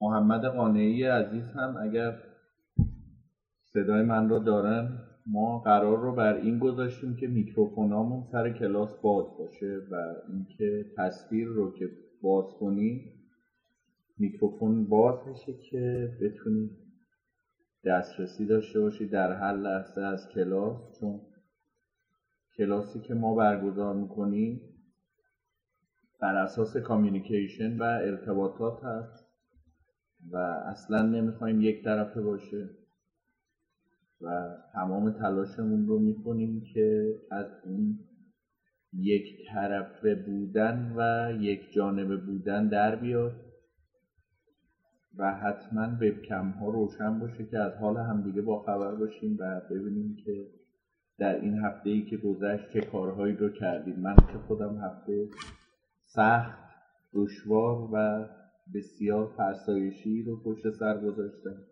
محمد قانعی عزیز هم اگر صدای من رو دارن ما قرار رو بر این گذاشتیم که میکروفونامون سر کلاس باز باشه و اینکه تصویر رو که باز کنیم میکروفون باز بشه که بتونید دسترسی داشته باشید در هر لحظه از کلاس. چون کلاسی که ما برگزار می‌کنیم بر اساس کامیونیکیشن و ارتباطات هست. و اصلا نمی‌خوایم یک طرفه باشه و تمام تلاشمون رو می‌کنیم که از اون یک طرفه بودن و یک جانبه بودن در بیاد و حتما وبکم ها روشن باشه که از حال همدیگه با خبر باشیم و ببینیم که در این هفته ای که گذشت چه کارهایی رو کردیم. من که خودم هفته سخت دشوار و بسیار فرسایشی رو پشت سر گذاشتم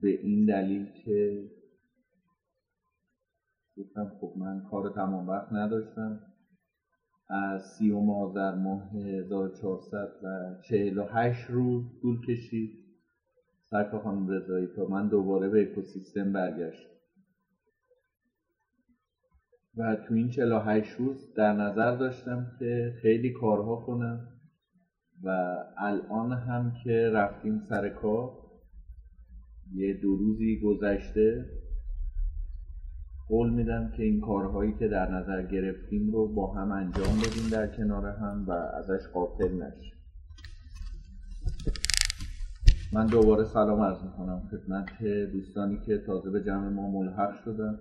به این دلیل که گفتم خب من کار تمام وقت نداشتم. از سیوم آذر ماه 1400 و 48 روز طول کشید. سرکا خانم رضایی تا من دوباره به اکوسیستم برگشت و تو این 48 روز در نظر داشتم که خیلی کارها کنم. و الان هم که رفتیم سر کار یه دو روزی گذشته قول میدم که این کارهایی که در نظر گرفتیم رو با هم انجام بدیم در کنار هم و ازش قافل نشیم. من دوباره سلام عرض می‌کنم خدمت دوستانی که تازه به جمع ما ملحق شدن.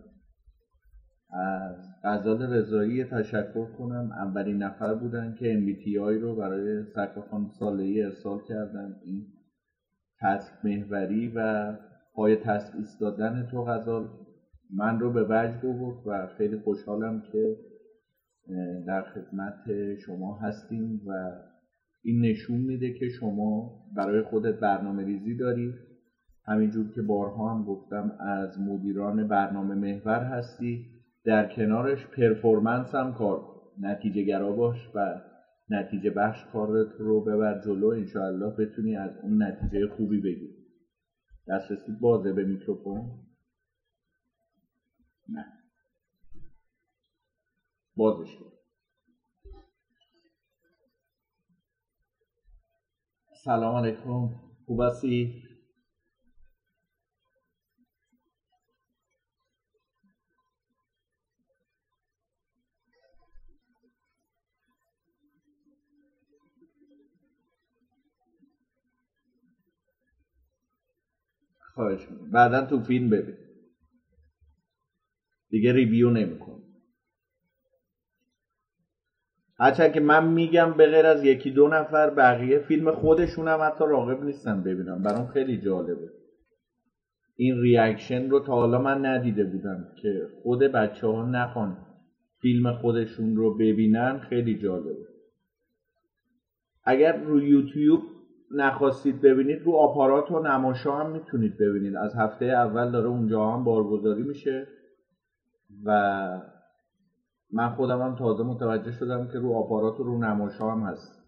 از غزال رضایی تشکر کنم. اولین نفر بودن که MBTI رو برای سرکار ساله ای ارسال کردن. این تسک محوری و پای تسک ایستادن تو غزال. من رو به وجد آورد و خیلی خوشحالم که در خدمت شما هستیم و این نشون میده که شما برای خودت برنامه ریزی دارید همینجور که بارها هم گفتم از مدیران برنامه محور هستی. در کنارش پرفورمنس هم کار نتیجه گرا باش و نتیجه بخش کارت رو ببر جلو. انشاءالله بتونی از اون نتیجه خوبی بگیری. دسترسی بازه به میکروفون. نه. بازش کن. سلام علیکم. خوب هستی؟ خواهش می‌کنم. بعدا تو فیلم ببین. دیگه ریویو نمی‌کنم. هرچند که من میگم به غیر از یکی دو نفر بقیه فیلم خودشون هم حتی راغب نیستن ببینم. برام خیلی جالبه. این ریاکشن رو تا حالا من ندیده بودم که خود بچه ها نخوان فیلم خودشون رو ببینن. خیلی جالبه. اگر رو یوتیوب نخواستید ببینید رو آپارات و نماشا هم می‌تونید ببینید. از هفته اول داره اونجا هم بارگذاری میشه و من خودم هم تازه متوجه شدم که رو آپارات و رو نماشا هم هست.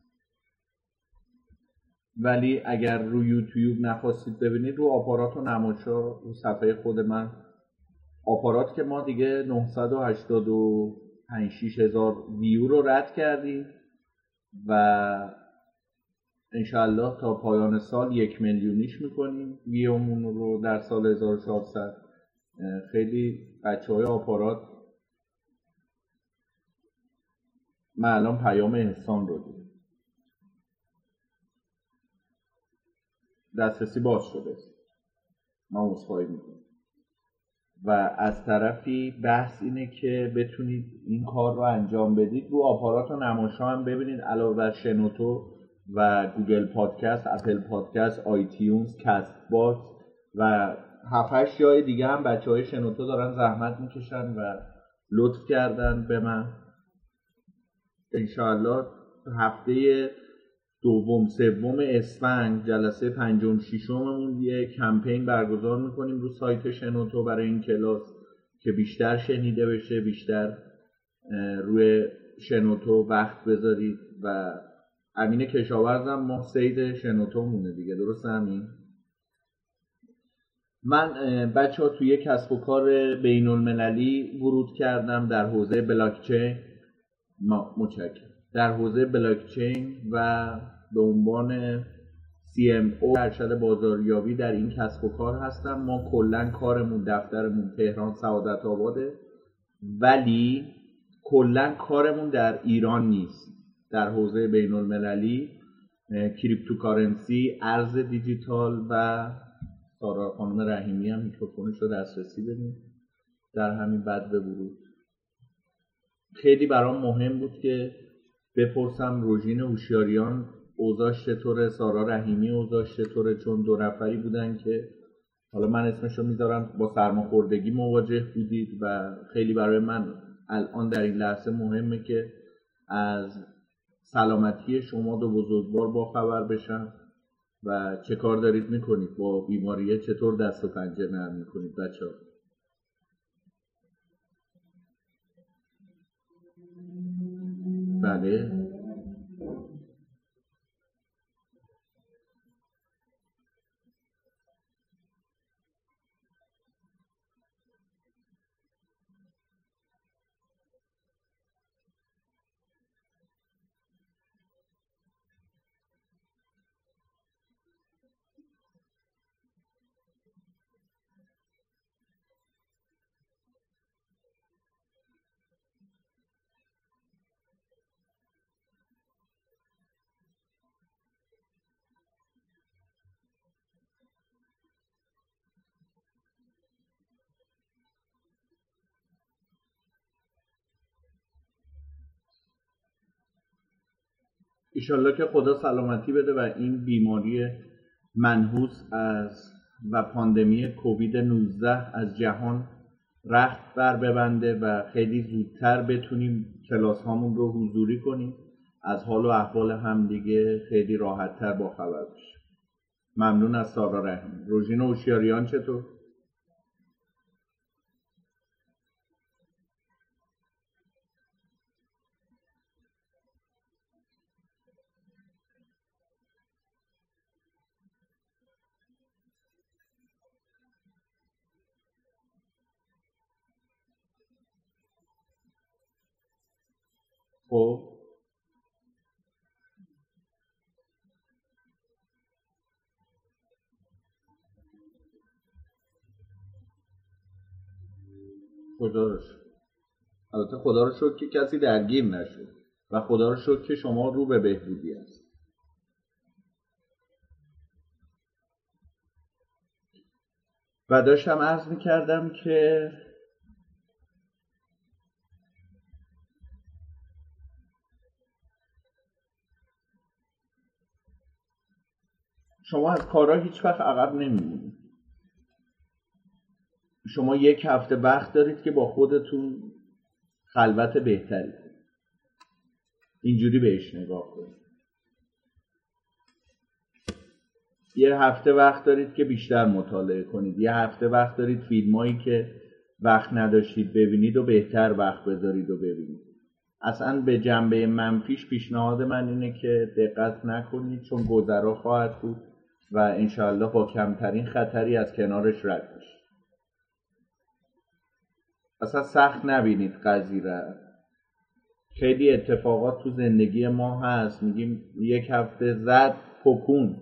ولی اگر رو یوتیوب نخواستید ببینید رو آپارات و نماشا رو صفحه خود من آپارات که ما دیگه 985 هزار ویو رو رد کردیم و انشاءالله تا پایان سال یک میلیونیش می‌کنیم. ویومون رو در سال 1400 خیلی بچه های آپارات من الان پیام احسان رو دید دسترسی باز شده. ما عذرخواهی می‌کنیم. و از طرفی بحث اینه که بتونید این کار رو انجام بدید. رو آپارات و نماشا هم ببینید. علاوه بر شنوتو و Google Podcast Apple Podcast iTunes Castbox و هفتش جای دیگه هم بچه های شنوتو دارن زحمت می‌کشن و لطف کردن به من. انشاءالله هفته دوم سوم اسفنگ جلسه پنجم ششممون یه کمپین برگزار می‌کنیم رو سایت شنوتو برای این کلاس که بیشتر شنیده بشه بیشتر روی شنوتو وقت بذارید و امین کشاورزم ما سید شنوتو مونه دیگه. درست همین من بچه ها توی کسب و کار بین المللی ورود کردم در حوزه بلاکچین. متشکرم. در حوزه بلاکچین و به عنوان CMO ارشد بازاریابی در این کسب و کار هستم. ما کلا کارمون دفترمون تهران سعادت آباده. ولی کلا کارمون در ایران نیست. در حوزه بین المللی cryptocurrency ارز دیجیتال و سارا خانم رحیمی هم میکروفونش رو دسترسی بدیم. در همین بدو ورود. خیلی برام مهم بود که بپرسم روژین هوشیاریان اوضاش چطوره؟ سارا رحیمی اوضاش چطوره؟ چون دو نفری بودن که حالا من اسمشو می‌ذارم با سرماخوردگی مواجه بودید و خیلی برای من الان در این لحظه مهمه که از سلامتی شما دو بزرگوار با خبر بشم و چه کار دارید می‌کنید؟ با بیماریه چطور دست و پنجه نرم می‌کنید بچه ها؟ بله. ایشالله که خدا سلامتی بده و این بیماری منحوس از و پاندمی کووید 19 از جهان رخت بر ببنده و خیلی زودتر بتونیم کلاس هامون رو حضوری کنیم. از حال و احوال همدیگه خیلی راحتتر با خبر بشیم ممنون از سارا رحمی. روژین اوشیاریان چطور؟ خب. خدا رو البته خدا رو شد که کسی درگیر نشد و خدا رو شد که شما رو به بهبودی است و داشتم عرض می کردم که شما از کارها هیچ وقت عقب نمیمونید. شما یک هفته وقت دارید که با خودتون خلوت بهتری اینجوری بهش نگاه کنید. یه هفته وقت دارید که بیشتر مطالعه کنید. یه هفته وقت دارید فیلمایی که وقت نداشتید ببینید و بهتر وقت بذارید و ببینید. اصلا به جنبه منفیش پیشنهاد من اینه که دقت نکنید چون گذرا خواهد بود. و انشاءالله با کمترین خطری از کنارش رد بشید اصلا سخت نبینید قضیه. را خیلی اتفاقات تو زندگی ما هست. میگیم یک هفته زد پکون.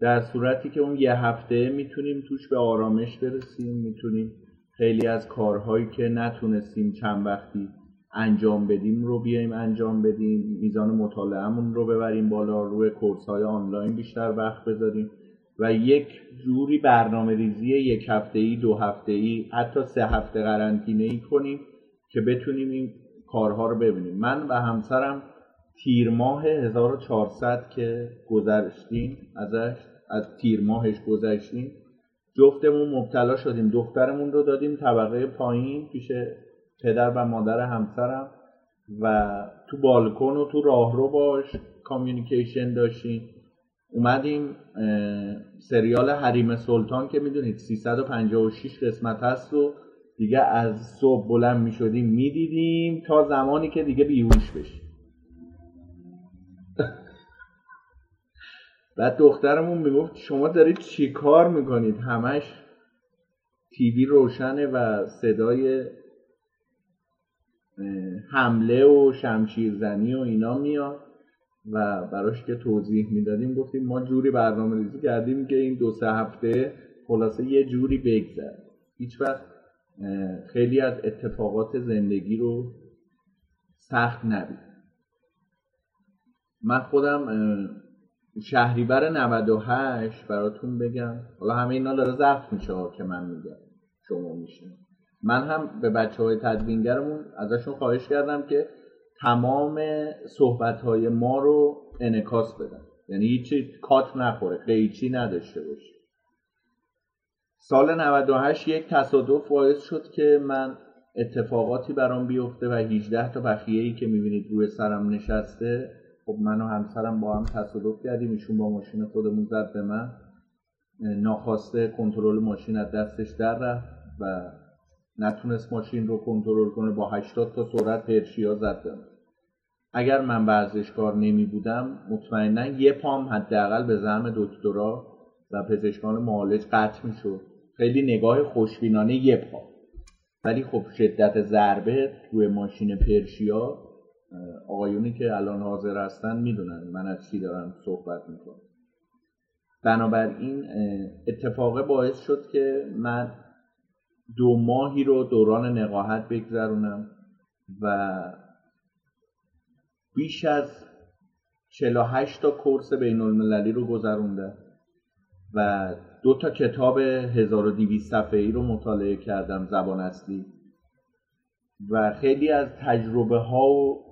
در صورتی که اون یه هفته می‌تونیم توش به آرامش برسیم. می‌تونیم خیلی از کارهایی که نتونستیم چند وقتی انجام بدیم رو بیایم انجام بدیم میزان مطالعهمون رو ببریم بالا روی کورس های آنلاین بیشتر وقت بذاریم و یک جوری برنامه ریزی یک هفته ای دو هفته ای حتی سه هفته قرنطینه ای کنیم که بتونیم این کارها رو ببینیم. من و همسرم تیر ماه 1400 که گذشتیم ازش از تیر ماهش گذشتیم جفتمون مبتلا شدیم. دخترمون رو دادیم طبقه پایین پیش پدر و مادر همسرم و تو بالکن و تو راهرو باش کامیونیکیشن داشتیم اومدیم سریال حریم سلطان که می‌دونید 356 قسمت هست و دیگه از صبح بلند می‌شدیم می‌دیدیم تا زمانی که دیگه بیهوش بشیم. بعد دخترمون می‌گفت شما دارید چی کار می‌کنید؟ همش تیوی روشنه و صدای حمله و شمشیرزنی و اینا میاد و براش که توضیح می‌دادیم گفتیم ما جوری برنامه ریزی کردیم که این دو سه هفته خلاصه یه جوری بگذره. هیچ وقت خیلی از اتفاقات زندگی رو سخت نبید من خودم شهریور 98 براتون بگم. حالا همه اینا داره ضبط میشه که من میگم. شما میشه من هم به بچه های تدوینگرمون ازشون خواهش کردم که تمام صحبت های ما رو انکاس بدن. یعنی هیچی کات نخوره قیچی نداشته باشه سال 98 یک تصادف باعث شد که من اتفاقاتی برام بیفته و 18 تا بخیه ای که می‌بینید روی سرم نشسته خب من و همسرم با هم تصادف کردیم. ایشون با ماشین خودمون زد به من. ناخواسته کنترل ماشین از دستش در رفت و نتونست ماشین رو کنترل کنه با 80 تا سرعت پرشیا زد. اگر من ورزشکار نمی بودم مطمئنا یه پام حداقل به زعم دکترا و پزشکان معالج قطع می شد خیلی نگاه خوشبینانه یه پا ولی خب شدت ضربه توی ماشین پرشیا آقایونی که الان حاضر هستن می‌دونن من از چی دارم صحبت می‌کنم. بنابراین اتفاق باعث شد که من دو ماهی رو دوران نقاهت بگذرونم و بیش از 48 تا کورس بین المللی رو گذرونده و دو تا کتاب 1200 صفحه ای رو مطالعه کردم زبان اصلی و خیلی از تجربه ها و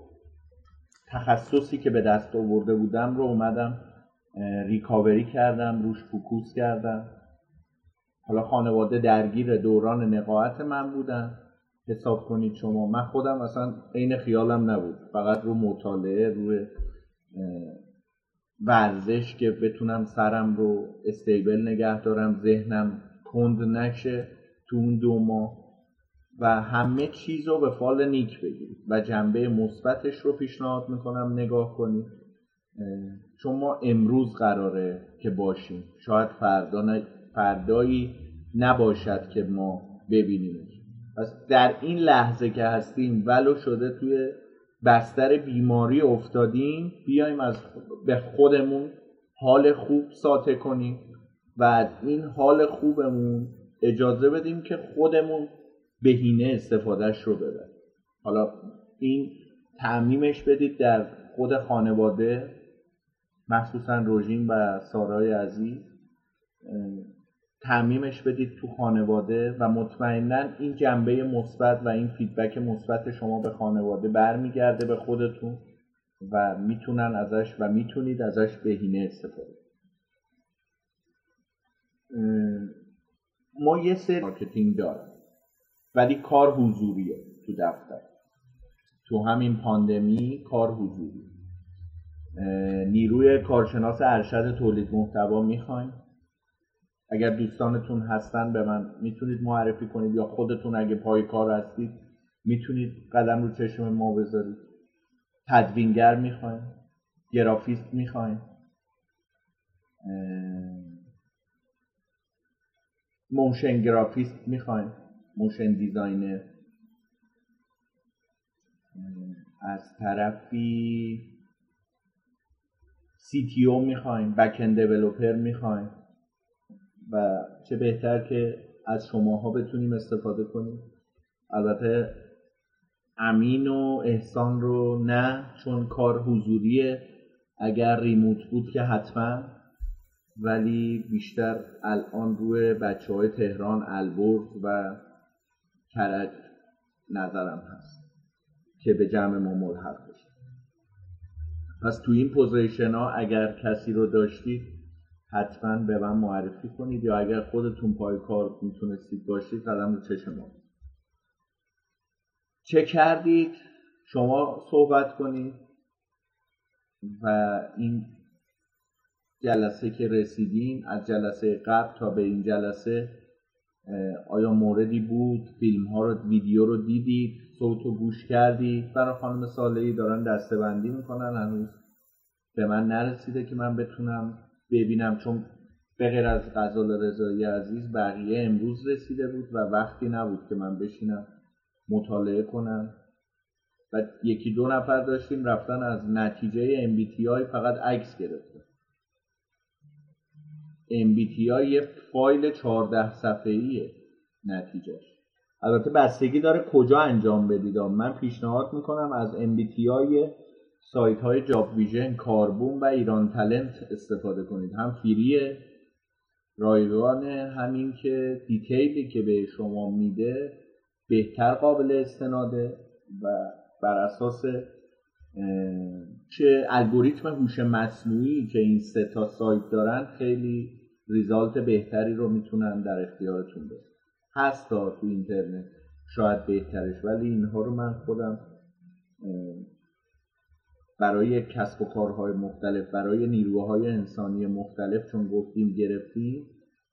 تخصصی که به دست آورده بودم رو اومدم ریکاوری کردم روش فوکوس کردم. حالا خانواده درگیر دوران نقاهت من بودن. حساب کنید شما. من خودم اصلا عین خیالم نبود. فقط رو مطالعه روی ورزش که بتونم سرم رو استیبل نگه دارم ذهنم کند نشه تو اون دو ماه. و همه چیز رو به فال نیک بگیرید. و جنبه مثبتش رو پیشنهاد می‌کنم نگاه کنید. چون ما امروز قراره که باشیم. شاید فردا فردایی نباشد که ما ببینیمش. پس در این لحظه که هستیم ولو شده توی بستر بیماری افتادیم بیایم از به خودمون حال خوب ساته کنیم و از این حال خوبمون اجازه بدیم که خودمون بهینه استفادهش رو ببریم. حالا این تعمیمش بدید در خود خانواده مخصوصا روژین و سارای عزیز. تعمیمش بدید تو خانواده و مطمئنا این جنبه مثبت و این فیدبک مثبت شما به خانواده برمیگرده به خودتون و می‌تونن ازش و می‌تونید ازش بهینه استفاده ما یه سری marketing داریم ولی کار حضوریه تو دفتر. تو همین پاندمی کار حضوری نیروی کارشناس ارشد تولید محتوا می‌خوایم. اگر دوستانتون هستن به من می‌تونید معرفی کنید یا خودتون اگه پای کار هستید می‌تونید قدم رو چشم ما بذارید. تدوینگر می‌خوایم گرافیست می‌خوایم. motion گرافیست می‌خوایم motion designer. از طرفی CTO می‌خوایم backend developer می‌خوایم. و چه بهتر که از شماها بتونیم استفاده کنیم. البته امین و احسان رو نه چون کار حضوریه. اگر remote بود که حتما ولی بیشتر الان روی بچه های تهران البرز و کرج نظرم هست که به جمع ما ملحق بشه. پس تو این position ها اگر کسی رو داشتید حتما به من معرفی کنید یا اگر خودتون پای کار می‌تونستید باشید قدم رو چشم ما چه کردید؟ شما صحبت کنید و این جلسه که رسیدیم از جلسه قبل تا به این جلسه آیا موردی بود؟ فیلم ها رو ویدیو رو دیدید؟ صوت رو گوش کردید؟ برای خانم ساله دارن دسته بندی می‌کنن هنوز به من نرسیده که من بتونم ببینم چون به غیر از غزال رضایی عزیز بقیه امروز رسیده بود و وقتی نبود که من بشینم مطالعه کنم. و یکی دو نفر داشتیم رفتن از نتیجه MBTI فقط عکس گرفتن. MBTI یه فایل 14 صفحه‌ایه نتیجهش. البته بستگی داره کجا انجام بدید من پیشنهاد می‌کنم از MBTI سایت های جاب ویژن کاربوم و ایران تلنت استفاده کنید. هم free ه رایگان همین که detail ی که به شما میده بهتر قابل استناده و بر اساس چه الگوریتم هوش مصنوعی که این سه تا سایت دارن خیلی ریزالت بهتری رو می‌تونن در اختیارتون بدن. هست تو اینترنت شاید بهترش ولی اینها رو من خودم برای کسب و کارهای مختلف برای نیروهای انسانی مختلف چون گفتیم گرفتیم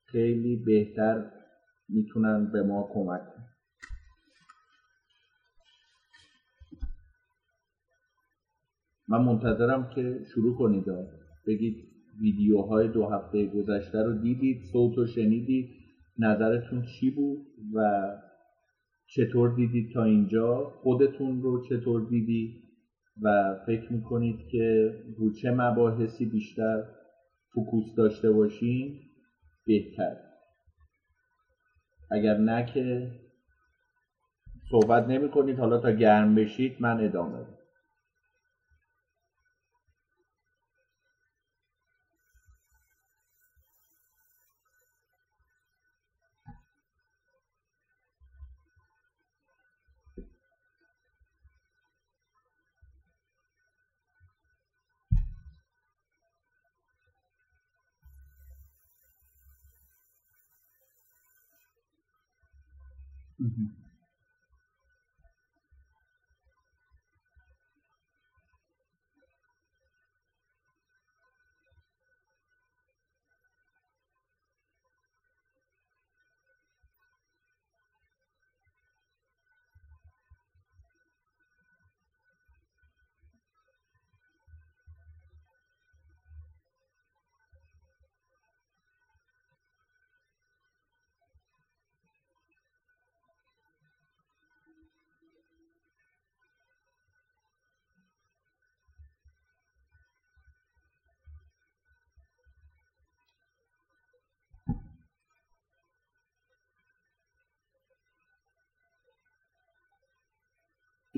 خیلی بهتر می‌تونن به ما کمک کنن. من منتظرم که شروع کنید. بگید ویدیوهای دو هفته گذشته رو دیدید صوت رو شنیدید نظرتون چی بود و چطور دیدید تا اینجا؟ خودتون رو چطور دیدید؟ و فکر می‌کنید که رو چه مباحثی بیشتر فکوس داشته باشین بهتر. اگر نه که صحبت نمی کنید حالا تا گرم بشید من ادامه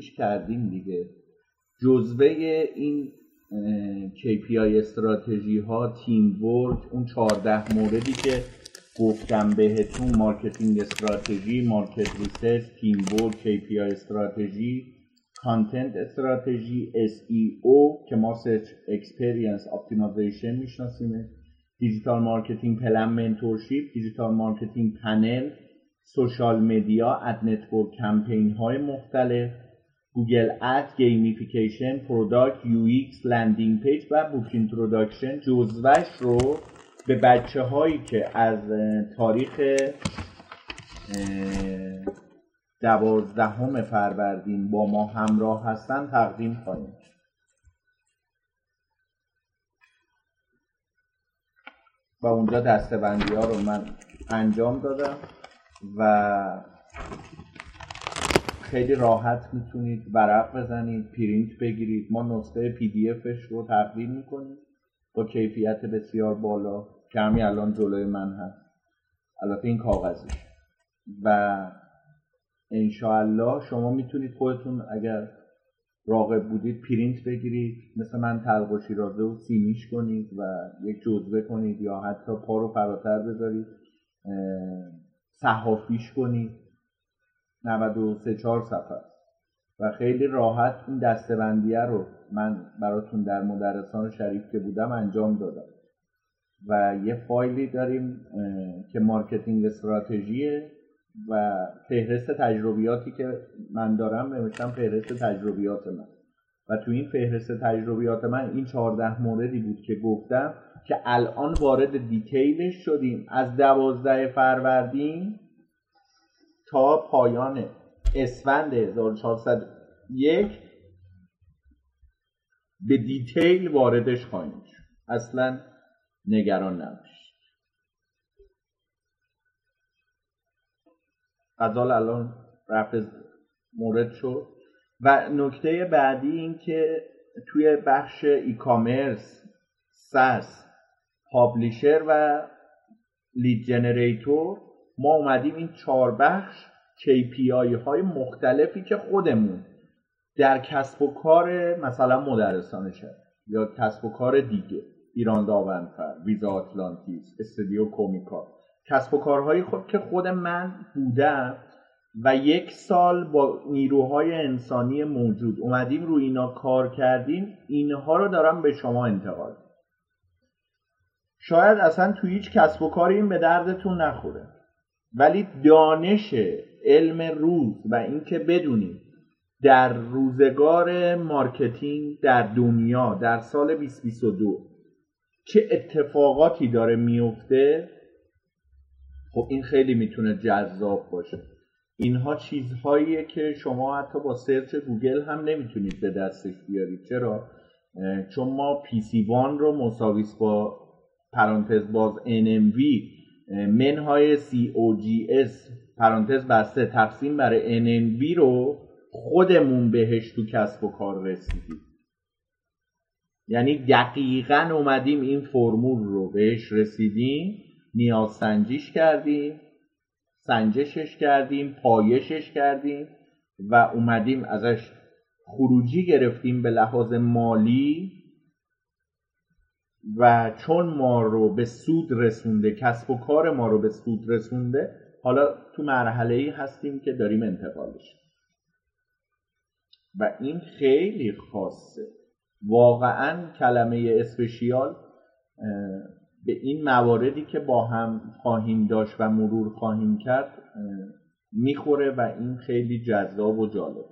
کردیم دیگه. جزوه این KPI استراتژی ها teamwork اون 14 موردی که گفتم بهتون marketing strategy market research teamwork KPI strategy content strategy SEO که ما search experience optimization می‌شناسیم digital marketing plan mentorship digital marketing panel social media ad network کمپین های مختلف. Google Ad gamification product UX landing page و book introduction جزوش رو به بچه هایی که از تاریخ دوازدهم فروردین با ما همراه هستن تقدیم خواهیم و اونجا دسته‌بندی ها رو من انجام دادم و خیلی راحت می‌تونید ورق بزنید پرینت بگیرید. ما نسخه PDF ش رو تقدیم می‌کنیم. با کیفیت بسیار بالا. که الان جلوی من هست. البته این کاغذی و انشاءالله شما می‌تونید خودتون اگر راغب بودید پرینت بگیرید. مثل من تلق و شیرازه و سیمیش کنید و یک جزوه کنید یا حتی پا رو فراتر بذارید. صحافیش کنید. 93 4 صفحه و خیلی راحت این دسته‌بندیه رو من براتون در مدرسان شریف که بودم انجام دادم. و یه فایلی داریم که marketing strategy ه و فهرست تجربیاتی که من دارم نوشتم فهرست تجربیات من. و تو این فهرست تجربیات من این 14 موردی بود که گفتم که الان وارد دیتیلش شدیم. از دوازده فروردین تا پایان اسفند 1401 به دیتیل واردش خواهیم اصلا نگران نباشید. غزال الان رفع مورد شد. و نکته بعدی این که توی بخش e-commerce SaaS publisher و lead generator ما اومدیم این چهار بخش KPI های مختلفی که خودمون در کسب و کار مثلا مدرسان شریف یا کسب و کار دیگه ایران داونفر ویزا آتلانتیس استودیو کومیکا. کسب و کارهایی خود که خود من بودم و یک سال با نیروهای انسانی موجود اومدیم رو اینا کار کردیم اینها رو دارم به شما انتقال شاید اصلا تو هیچ کسب و کاری این به دردتون نخوره. ولی دانش علم روز و اینکه بدونید در روزگار marketing در دنیا در سال 2022 چه اتفاقاتی داره میفته خب این خیلی می‌تونه جذاب باشه اینها چیزهاییه که شما حتی با search گوگل هم نمی‌تونید به دستش بیارید چرا؟ چون ما پی سی وان رو مساویس با پرانتز باز NMV منهای COGS پرانتز بسته. تقسیم بر NMV رو خودمون بهش تو کسب و کار رسیدیم. یعنی دقیقا اومدیم این فرمول رو بهش رسیدیم نیاز سنجیش کردیم سنجشش کردیم پایشش کردیم و اومدیم ازش خروجی گرفتیم به لحاظ مالی. و چون ما رو به سود رسونده کسب و کار ما رو به سود رسونده حالا تو مرحله ای هستیم که داریم انتقالش و این خیلی خاصه. واقعا کلمه اسپشیال به این مواردی که با هم خواهیم داشت و مرور خواهیم کرد می‌خوره و این خیلی جذاب و جالب.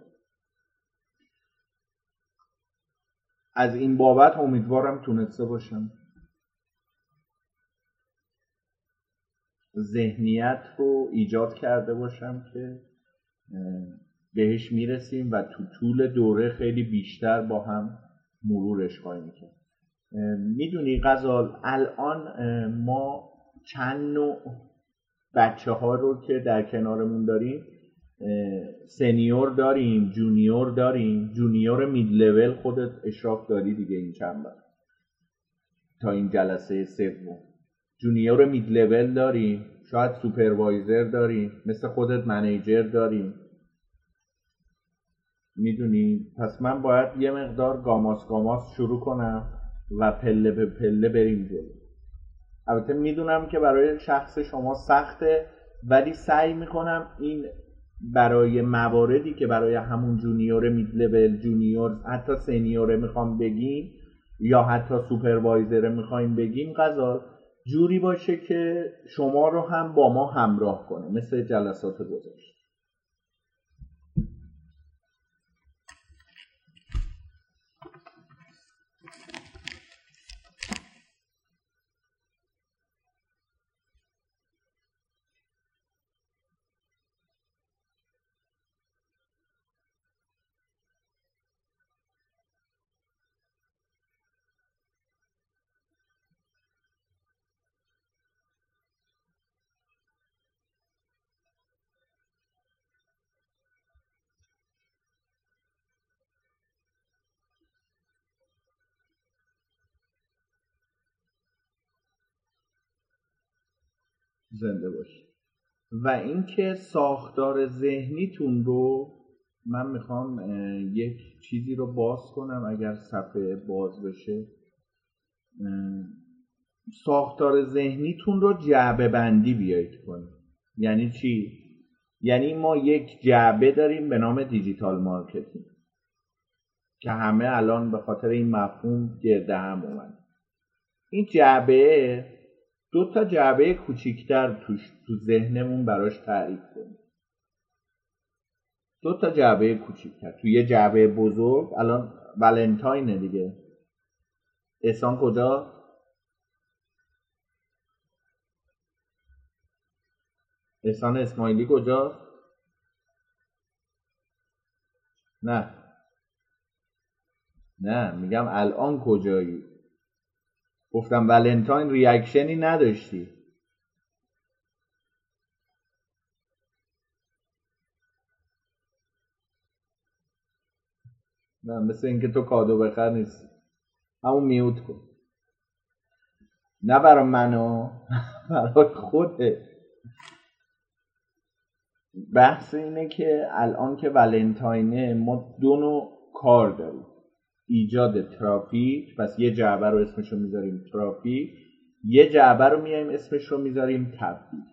از این بابت امیدوارم تونسته باشم. ذهنیت رو ایجاد کرده باشم که بهش می‌رسیم و تو طول دوره خیلی بیشتر با هم مرورش خواهیم کرد. می‌دونی غزال الان ما چند نوع بچه ها رو که در کنارمون داریم senior داریم junior داریم junior mid level خودت اشراف داری دیگه این چند بر تا این جلسه سوم. junior mid level داریم شاید supervisor داریم مثل خودت manager داریم. می‌دونی؟ پس من باید یه مقدار گاماس گاماس شروع کنم و پله به پله بریم جلو. البته می‌دونم که برای شخص شما سخته ولی سعی می‌کنم این برای مواردی که برای همون junior mid level junior حتی senior ه می‌خوام بگیم یا حتی supervisor می‌خوایم بگیم فضا جوری باشه که شما رو هم با ما همراه کنه مثل جلسات گذشته. زنده باشید و اینکه ساختار ذهنیتون رو من می‌خوام یک چیزی رو باز کنم اگر صفحه باز بشه. ساختار ذهنیتون رو جعبه بندی بیایید کنید. یعنی چی؟ یعنی ما یک جعبه داریم به نام digital marketing که همه الان به خاطر این مفهوم گرد هم اومد. این جعبه دو تا جعبه کوچیکتر توش تو ذهنمون براش تعریف کنیم. دو تا جعبه کوچیکتر. تو یه جعبه بزرگ الان ولنتاینه دیگه. احسان کجا؟ احسان اسماعیلی کجا؟ نه. نه میگم الان کجایی؟ گفتم ولنتاین ریاکشنی نداشتی. نه مثل اینکه تو کادو بخر نیست همون میوت کن. نه برای منو برای خوده بحث اینه که الان که ولنتاینه ما دو نوع کار داریم. ایجاد ترافیک پس یه جعبه رو اسمش رو می‌ذاریم ترافیک. یه جعبه رو میایم اسمش رو می‌ذاریم تبدیل.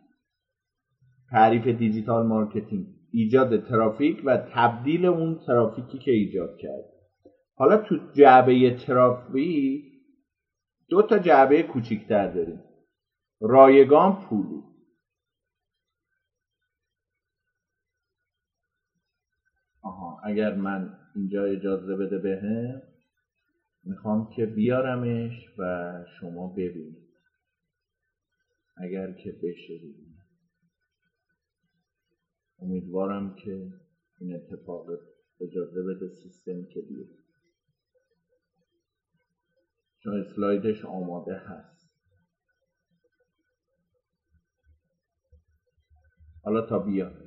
تعریف digital marketing. ایجاد ترافیک و تبدیل اون ترافیکی که ایجاد کرد. حالا تو جعبه ترافیک دو تا جعبه کوچیکتر داریم. رایگان پولی آها اگر من اینجا اجازه بده بهم. می‌خوام که بیارمش و شما ببینید. اگر که بشه ببینید امیدوارم که این اتفاق اجازه بده سیستم که بیاد. چون اسلایدش آماده هست. حالا تا بیاد.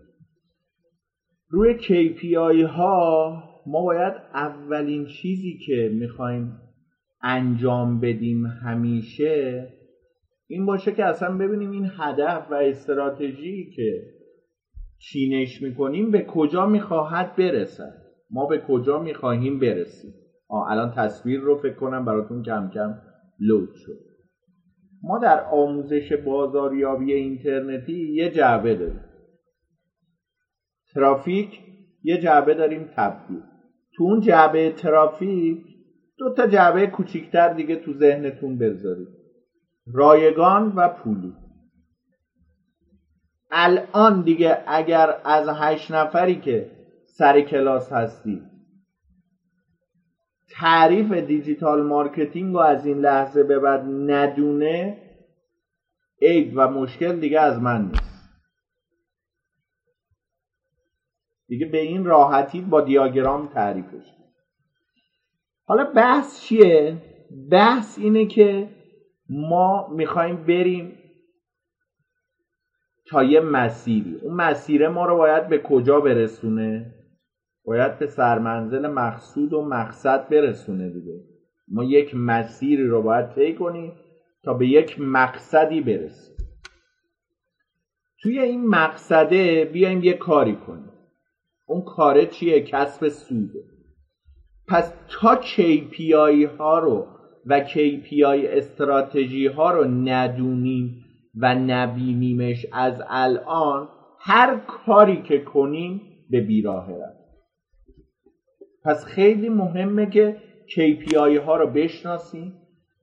روی KPI ها ما باید اولین چیزی که می‌خوایم انجام بدیم همیشه این باشه که اصلا ببینیم این هدف و استراتژی که چینش می‌کنیم به کجا می‌خواهد برسد. ما به کجا می‌خواهیم برسیم؟ آه الان تصویر رو فکر کنم براتون کم کم لود شد. ما در آموزش بازاریابی اینترنتی یه جعبه داریم. ترافیک یه جعبه داریم تبدیل. تو اون جعبه ترافیک دو تا جعبه کوچیکتر دیگه تو ذهنتون بذارید. رایگان و پولی. الان دیگه اگر از هشت نفری که سر کلاس هستی تعریف digital marketing رو از این لحظه به بعد ندونه عیب و مشکل دیگه از من نیست. دیگه به این راحتی با دیاگرام تعریفش حالا بحث چیه؟ بحث اینه که ما می‌خوایم بریم تا یه مسیری. اون مسیره ما رو باید به کجا برسونه؟ باید به سرمنزل مقصود و مقصد برسونه دیگه. ما یک مسیری رو باید طی کنیم تا به یک مقصدی برسیم. توی این مقصده بیایم یه کاری کنیم. اون کاره چیه؟ کسب سوده پس تا KPI ها رو و KPI استراتژی ها رو ندونیم و نبینیمش از الان هر کاری که کنیم به بیراه رفت. پس خیلی مهمه که KPI ها رو بشناسیم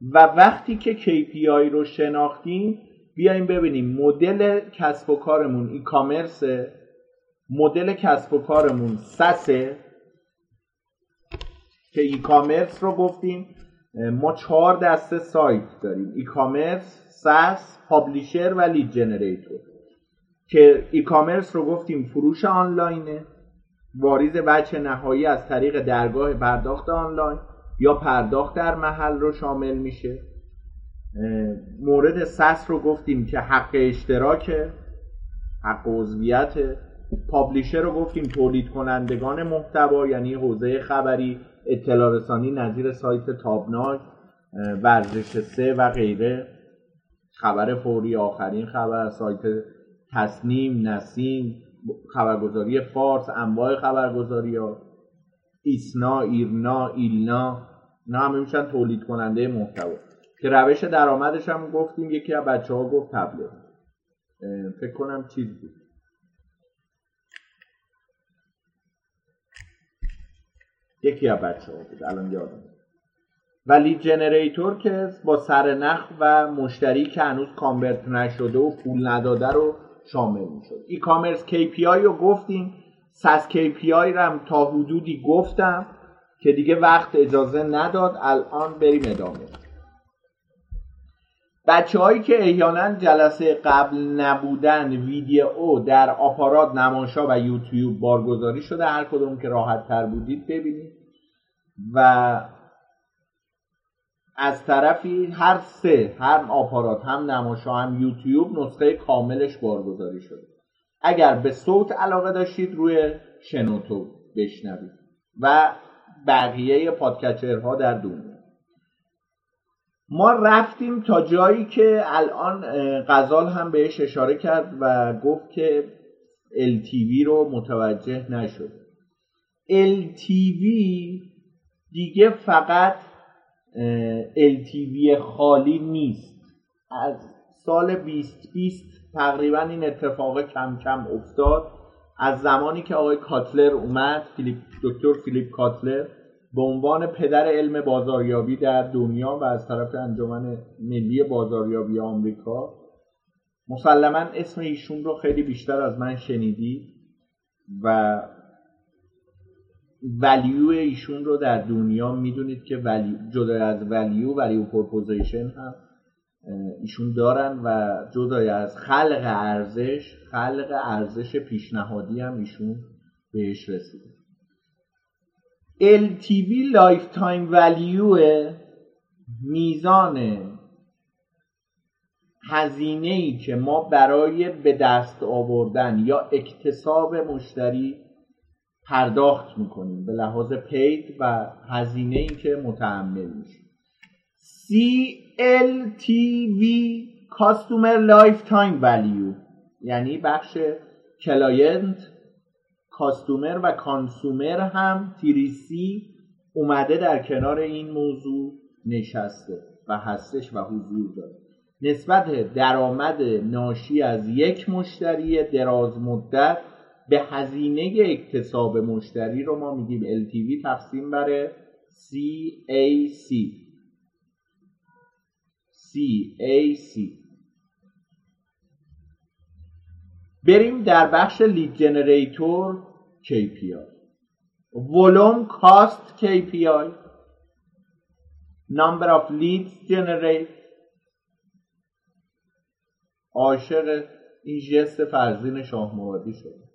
و وقتی که KPI رو شناختیم بیایم ببینیم مدل کسب و کارمون e-commerce ه مدل کسب و کارمون SaaS ه که e-commerce رو گفتیم ما چهار دسته سایت داریم. e-commerce SaaS publisher و lead generator که ای کامرس رو گفتیم فروش آنلاینه واریز بچه نهایی از طریق درگاه پرداخت آنلاین یا پرداخت در محل رو شامل میشه. مورد سس رو گفتیم که حق اشتراک حق عضویت پابلیشر رو گفتیم تولید کنندگان محتوا یعنی حوزه خبری اطلاع رسانی نظیر سایت تابناک ورزش سه و غیره. خبر فوری آخرین خبر سایت تصنیم نسیم خبرگزاری فارس انواع خبرگزاری ها. ایسنا ایرنا ایلنا نه همه میشن تولید کننده محتوا. که روش درآمدش هم گفتیم یکی از بچه ها گفت تبلیغ. فکر کنم چیز بود. یکی از بچه ها بود الان یادم. و lead generator که با سرنخ و مشتری که هنوز convert نشده و پول نداده رو شامل می‌شد. e-commerce KPI رو گفتیم. SaaS KPI رو هم تا حدودی گفتم که دیگه وقت اجازه نداد. الان بریم ادامه. بچه هایی که احیانا جلسه قبل نبودن ویدیو در آپارات نماشا و یوتیوب بارگذاری شده هر کدوم که راحت تر بودید ببینید. و از طرفی هر سه هم آپارات هم نماشا هم یوتیوب نسخه کاملش بارگذاری شده. اگر به صوت علاقه داشتید روی شنوتو بشنوید و بقیه پادکچرها در دنیا. ما رفتیم تا جایی که الان غزال هم بهش اشاره کرد و گفت که LTV رو متوجه نشد. LTV دیگه فقط LTV خالی نیست. از سال 2020 تقریبا این اتفاق کم کم افتاد. از زمانی که آقای کاتلر اومد فیلیپ دکتر فیلیپ کاتلر به عنوان پدر علم بازاریابی در دنیا و از طرف انجمن ملی بازاریابی آمریکا مسلما اسم ایشون رو خیلی بیشتر از من شنیدی و value ایشون رو در دنیا می‌دونید که ولی جدا از value value proposition هم ایشون دارن و جدای از خلق ارزش خلق ارزش پیشنهادی هم ایشون بهش رسیده. LTV lifetime value میزان هزینه ای که ما برای به دست آوردن یا اکتساب مشتری پرداخت می‌کنیم به لحاظ paid و هزینه ای که متحمل میشیم. CLTV Customer Lifetime Value یعنی بخش client customer و consumer هم تیریسی اومده در کنار این موضوع نشسته و هستش و حضور داره. نسبت درآمد ناشی از یک مشتری دراز مدت به هزینه اکتساب مشتری رو ما میگیم LTV تقسیم بر CAC CAC بریم در بخش لید جنریتور KPI ولوم کاست KPI number of leads generate. عاشق این جست فرزین شاه مرادی شده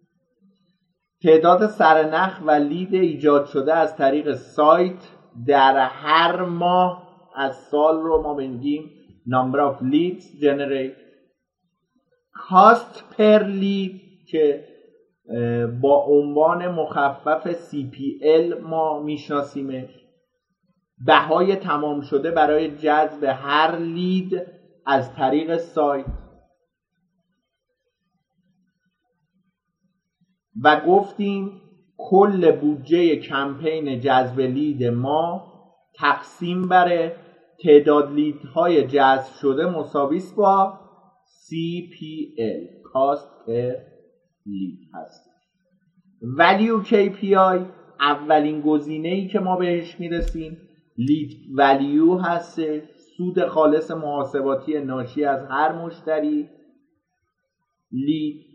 تعداد سرنخ و لید ایجاد شده از طریق سایت در هر ماه از سال رو ما بگیم number of leads generate cost per lead که با عنوان مخفف CPL ما میشناسیمش. بهای تمام شده برای جذب هر لید از طریق سایت. و گفتیم کل بودجه کمپین جذب لید ما تقسیم بر تعداد لیدهای جذب شده مساویس با CPL کاست پر لید هست ولیو KPI اولین گزینه ای که ما بهش می‌رسیم. لید ولیو هست سود خالص محاسباتی ناشی از هر مشتری. لید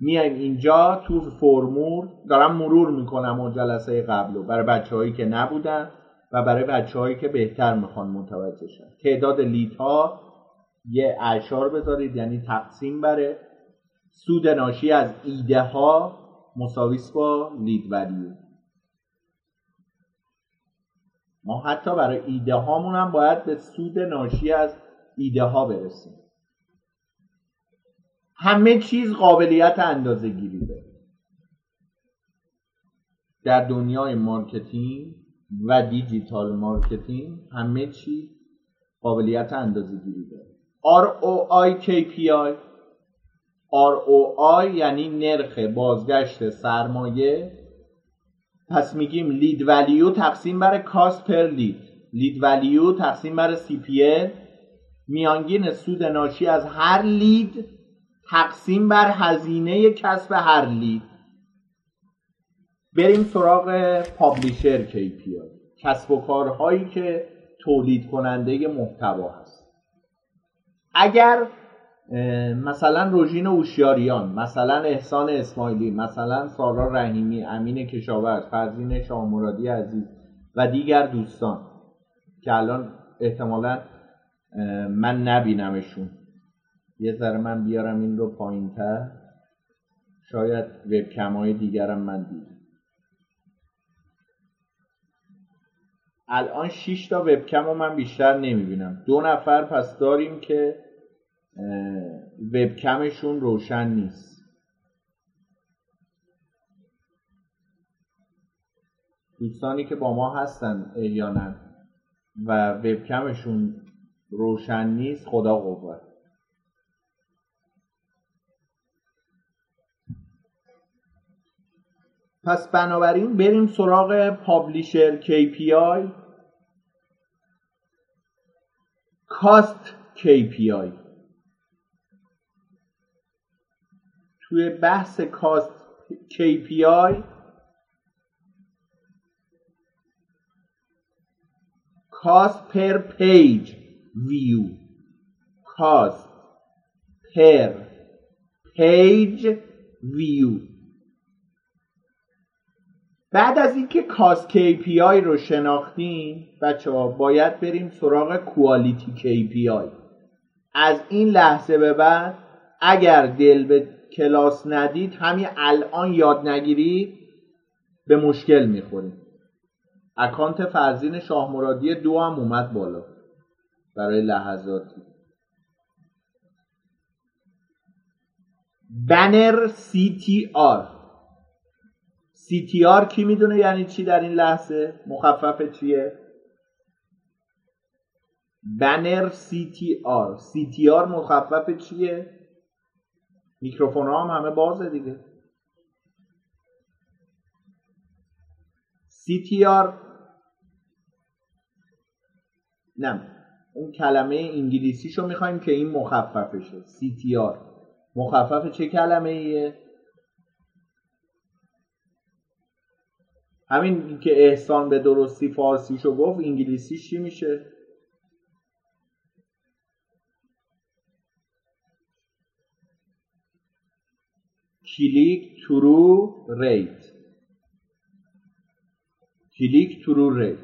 میایم اینجا تو فرمول دارم مرور می‌کنم و جلسه قبلو برای بچه هایی که نبودن و برای بچه هایی که بهتر می‌خوان متوجه شن. تعداد ها یه اعشار بذارید یعنی تقسیم بره. سود ناشی از ایده ها مساویس با lead value. ما حتی برای ایده هامون هم باید به سود ناشی از ایده ها برسیم. همه چیز قابلیت اندازه گیری داره. در دنیای marketing و digital marketing همه چی قابلیت اندازه گیری داره ROI KPI ROI یعنی نرخ بازگشت سرمایه. پس میگیم لید ولیو تقسیم بر کاست پر لید. لید ولیو تقسیم بر CPL میانگین سود ناشی از هر لید تقسیم بر هزینه کسب هر لید. بریم سراغ پابلیشر KPI کسب و کارهایی که تولید کننده محتوا هست. اگر مثلا روژین اوشیاریان مثلا احسان اسماعیلی مثلا سارا رحیمی امین کشاورز فرزین شامرادی عزیز و دیگر دوستان که الان احتمالا من نبینمشون. یه ذره من بیارم این رو پایین تر شاید وبکم های دیگرم من دیدم. الان 6 تا وبکم رو من بیشتر نمی‌بینم. دو نفر پس داریم که وبکمشون روشن نیست. دوستانی که با ما هستن احیانا و وبکمشون روشن نیست خدا قوت. پس بنابراین بریم سراغ پابلیشر KPI کاست KPI توی بحث کاست KPI کاست پر پیج ویو. کاست پر پیج ویو. بعد از اینکه cost KPI رو شناختیم بچه ها باید بریم سراغ quality KPI از این لحظه به بعد اگر دل به کلاس ندید همین الان یاد نگیرید به مشکل می‌خوریم اکانت فرزین شاه مرادی دو هم اومد بالا. برای لحظاتی. بنر CTR CTR کی می‌دونه یعنی چی در این لحظه؟ مخفف چیه؟ بنر CTR CTR مخفف چیه؟ میکروفون ها هم همه بازه دیگه. CTR نه اون کلمه انگلیسیشو می‌خوایم که این مخففشه. CTR مخفف چه کلمه ایه همین که احسان به درستی فارسیشو گفت انگلیسیش چی میشه؟ click-through rate. click-through rate.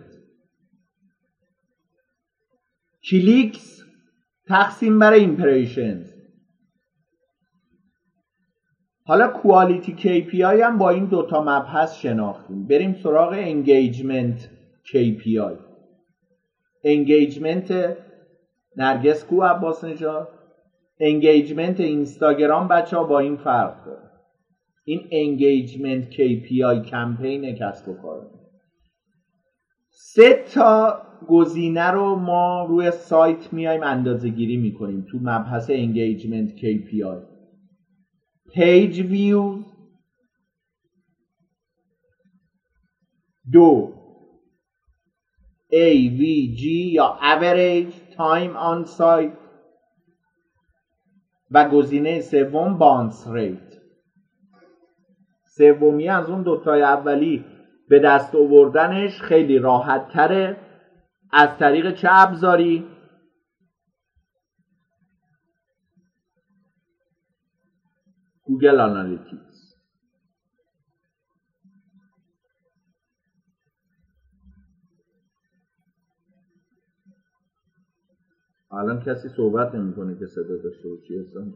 clicks تقسیم بر impressions حالا quality KPI هم با این دوتا مبحث شناختیم. بریم سراغ engagement KPI engagement نرگس کو عباس نجات engagement اینستاگرام بچه ها با این فرق داره. این engagement KPI کمپین کسب و کار. سه تا گزینه رو ما روی سایت میایم اندازه گیری می‌کنیم تو مبحث engagement KPI page views دو. AVG یا average time on site و گزینه سوم bounce rate سومی از اون دوتای اولی به دست آوردنش خیلی راحت تره از طریق چه ابزاری؟ Google Analytics الان کسی صحبت نمی‌کنه که صدا داشته اصلا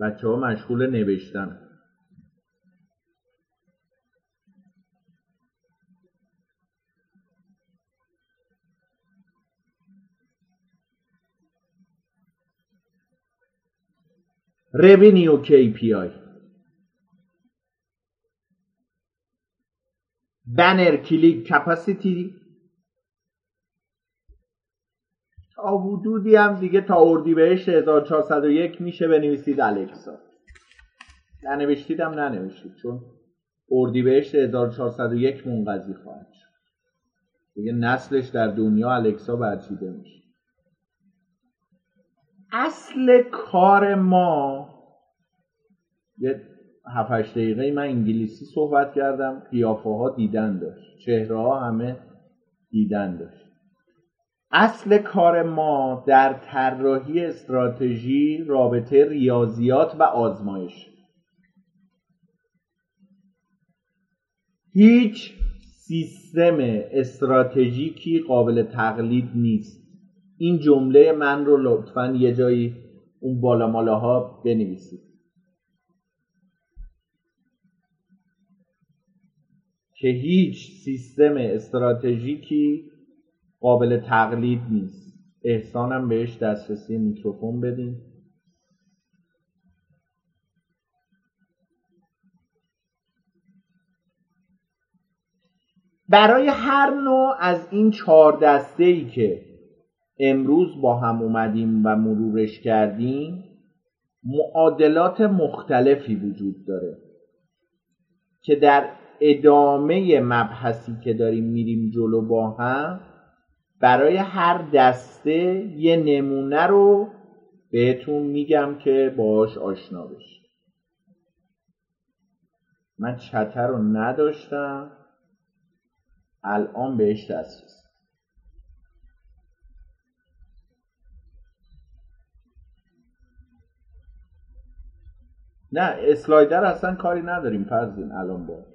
بچه ها مشغول نوشتن. Revenue KPI بنر کلیک کپاسیتی تا حدودی هم دیگه تا اردیبهشت 1401 میشه بنویسید الکسا. ننوشتیدم ننوشتید چون اردیبهشت 1401 منقضی خواهد شد. دیگه نسلش در دنیا الکسا برچیده میشه. اصل کار ما. یه 7 دقیقه من انگلیسی صحبت کردم قیافه ها دیدن داشت چهره ها همه دیدن داشت. اصل کار ما در طراحی استراتژی رابطه ریاضیات و آزمایش. هیچ سیستم استراتژیکی قابل تقلید نیست. این جمله من رو لطفا یه جایی اون بالا مالاها بنویسید. که هیچ سیستم استراتژیکی قابل تقلید نیست. احسانم بهش دسترسی میکروفون بدین. برای هر نوع از این چهار دسته ای که امروز با هم اومدیم و مرورش کردیم معادلات مختلفی وجود داره که در ادامه مبحثی که داریم میریم جلو با هم برای هر دسته یه نمونه رو بهتون میگم که باش آشنا بشید. من چتر رو نداشتم الان بهش دسترسی. نه اسلایدر اصلا کاری نداریم فرزین الان با.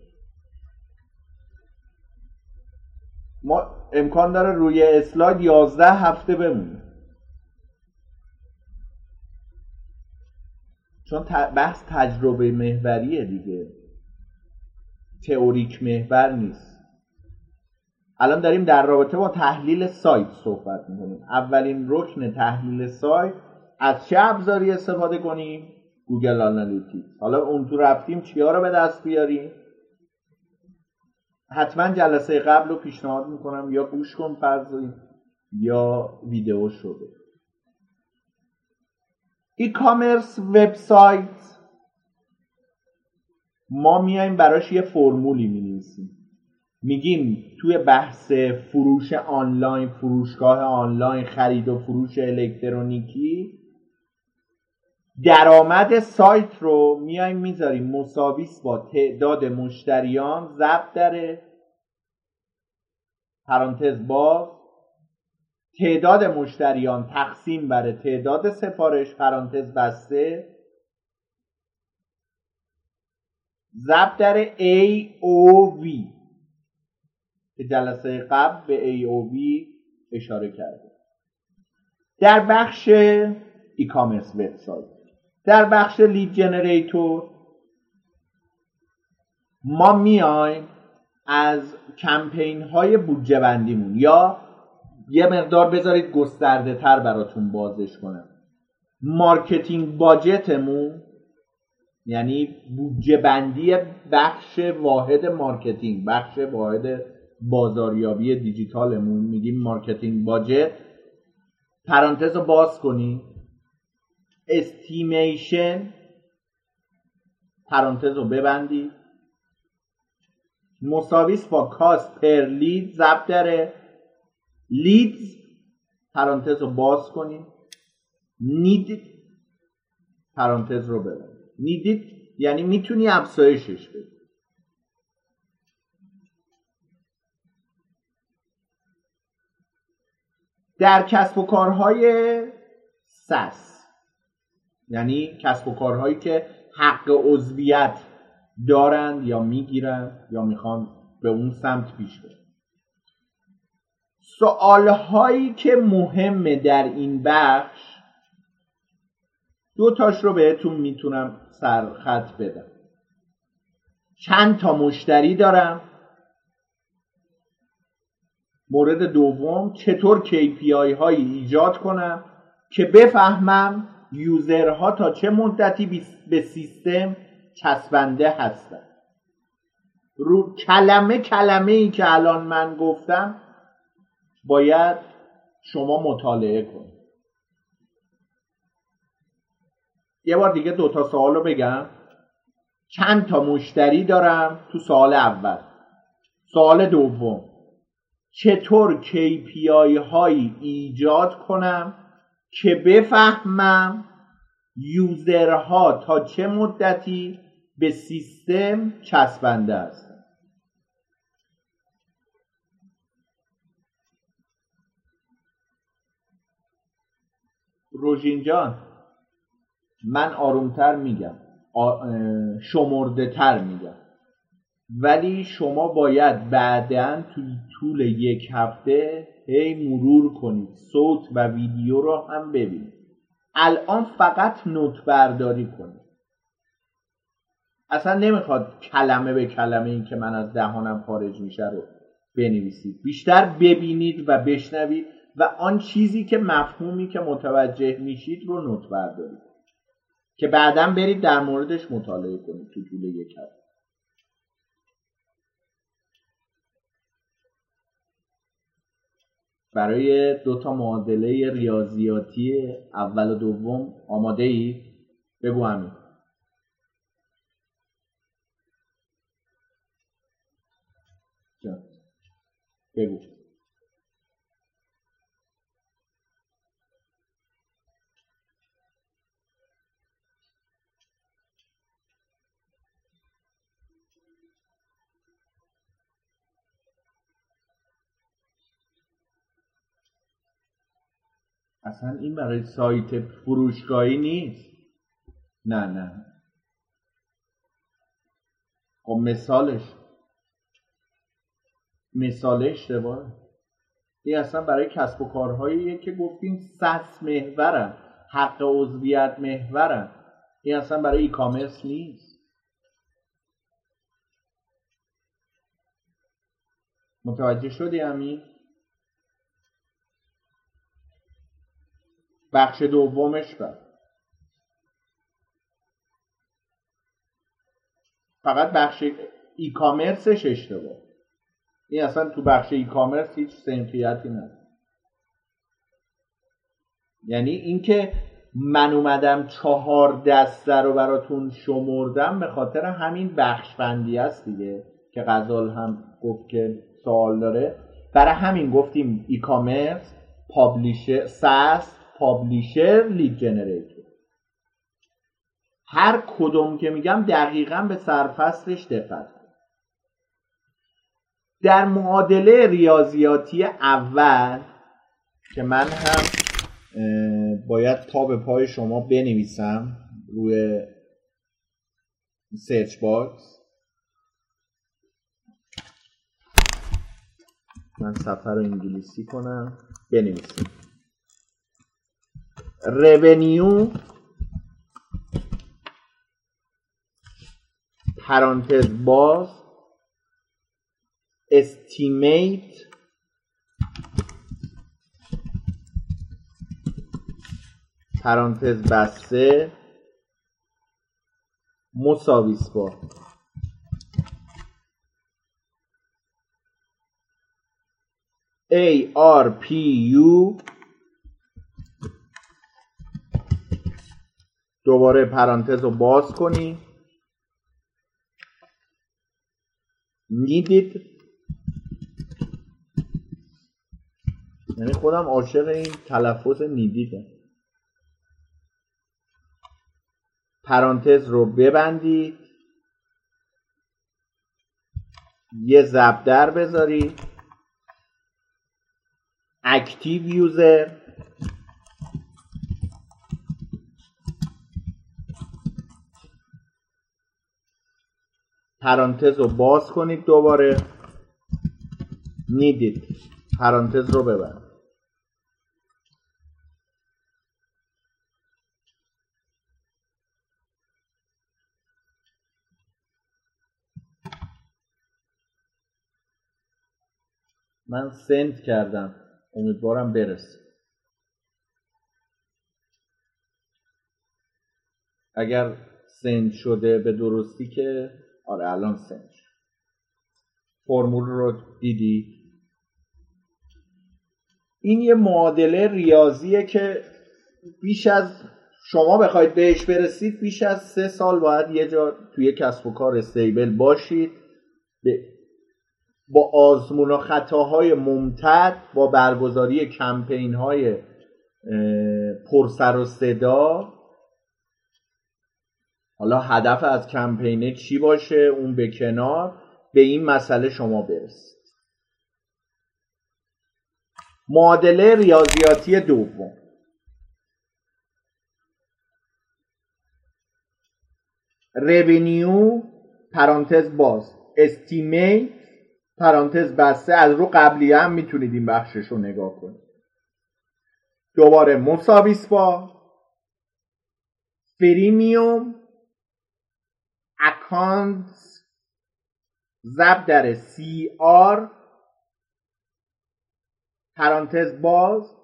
ما امکان داره روی اسلاید یازده هفته بمونه. چون بحث تجربه محوریه دیگه. تئوریک محور نیست. الان داریم در رابطه با تحلیل سایت صحبت می‌کنیم. اولین رکن تحلیل سایت از چه ابزاری استفاده کنیم؟ Google Analytics حالا اون تو رفتیم چیا رو به دست بیاریم؟ حتما جلسه قبل رو پیشنهاد می‌کنم. یا گوش کن فرضی یا ویدیو شده e-commerce وبسایت. ما میایم براش یه فرمولی می‌نویسیم. میگیم توی بحث فروش آنلاین فروشگاه آنلاین خرید و فروش الکترونیکی درآمد سایت رو میایم می‌ذاریم. مساویس با تعداد مشتریان ضرب در پرانتز باز. تعداد مشتریان تقسیم بر تعداد سفارش پرانتز بسته. ضرب در AOV که جلسه قبل به AOV اشاره کرده. در بخش ای کامرس وبسایت در بخش لید جنریتور ما میایم از کمپین های بودجه بندیمون. یا یه مقدار بذارید گسترده تر براتون بازش کنم. marketing budget مون یعنی بودجه بندی بخش واحد marketing بخش واحد بازاریابی دیجیتالمون میگیم marketing budget. پرانتز رو باز کنی. estimation پرانتز رو ببندی. مساویس با cost per lead ضرب داره. لیدز پرانتز رو باز کنی. نید پرانتز رو ببند نیدید یعنی می‌تونی افزایشش بدی. در کسب و کارهای سس. یعنی کسب و کارهایی که حق عضویت دارند یا می‌گیرند یا می‌خوان به اون سمت پیش برن. سوالهایی که مهمه در این بخش دو تاش رو بهتون می‌تونم سرخط بدم. چند تا مشتری دارم. مورد دوم چطور KPI هایی ایجاد کنم که بفهمم یوزرها تا چه مدتی به سیستم چسبنده هستن؟ رو کلمه کلمه ای که الان من گفتم باید شما مطالعه کنید. یه بار دیگه دوتا سوال رو بگم. چند تا مشتری دارم تو سال اول. سوال دوم. چطور KPI هایی ایجاد کنم که بفهمم یوزرها تا چه مدتی به سیستم چسبنده است. روژین جان من آرومتر میگم شمرده تر میگم. ولی شما باید بعدا توی طول یک هفته هی مرور کنید. صوت و ویدیو رو هم ببینید. الان فقط نوت برداری کنید. اصلا نمی‌خواد کلمه به کلمه این که من از دهانم خارج میشه رو بنویسید. بیشتر ببینید و بشنوید و آن چیزی که مفهومی که متوجه میشید رو نوت بردارید که بعدا برید در موردش مطالعه کنید تو طول یک هفته. برای دو تا معادله ریاضیاتی اول و دوم آماده ای؟ بگو همین. بگو. اصلا این برای سایت فروشگاهی نیست. نه نه. خب مثالش. مثال اشتباه. این اصلا برای کسب و کارهایی که گفتیم سس محورن حق عضویت محورن. این اصلا برای ای کامرس نیست. متوجه شدی همین بخش دومش بر. فقط بخش ای کامرسش اشتباه. این اصلا تو بخش ای کامرس هیچ سنخیتی نداره یعنی اینکه من اومدم چهار دسته رو براتون شمردم به خاطر همین بخش بندی است دیگه که غزال هم گفت که سوال داره. برای همین گفتیم ای کامرس پابلیشر ساس پابلیشر لید جنریتور هر کدوم که میگم دقیقا به سرفصلش دقت در معادله ریاضیاتی اول که من هم باید تا به پای شما بنویسم روی search box من سفر رو انگلیسی کنم. بنویسیم revenue پرانتز باز estimate پرانتز بسته مساویس با. A دوباره پرانتز رو باز کنی. نیدید یعنی خودم عاشق این تلفظ نیدیدم پرانتز رو ببندید. یه زبدر بذارید. اکتیو یوزر. پرانتز رو باز کنید دوباره. نیدید پرانتز رو ببرید من سنت کردم. امیدوارم برسه. اگر سنت شده به درستی که آره الان سنت فرمول رو دیدی؟ این یه معادله ریاضیه که بیش از شما بخواید بهش برسید بیش از سه سال باید یه جا توی کسب و کار استیبل باشید. با آزمون و خطاهای ممتد با برگزاری کمپین های پرسر و صدا حالا هدف از کمپینه چی باشه؟ اون به کنار. به این مسئله شما برسید. معادله ریاضیاتی دوم. Revenue پرانتز باز. Estimate پرانتز بسته. از رو قبلی هم می‌تونید این بخشش رو نگاه کنید. دوباره مساویس با. premium account ضرب در CR پرانتز باز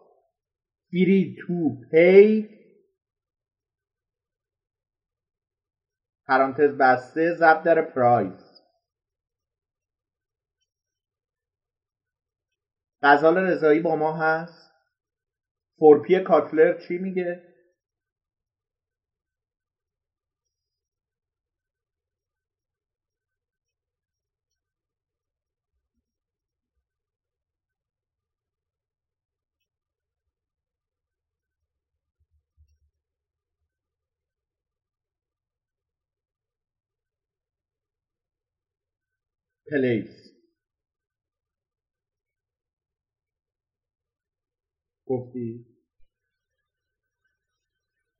free to pay پرانتز بسته ضرب در price غزال رضایی با ما هست. فورپی کاتلر چی میگه؟ place گفتی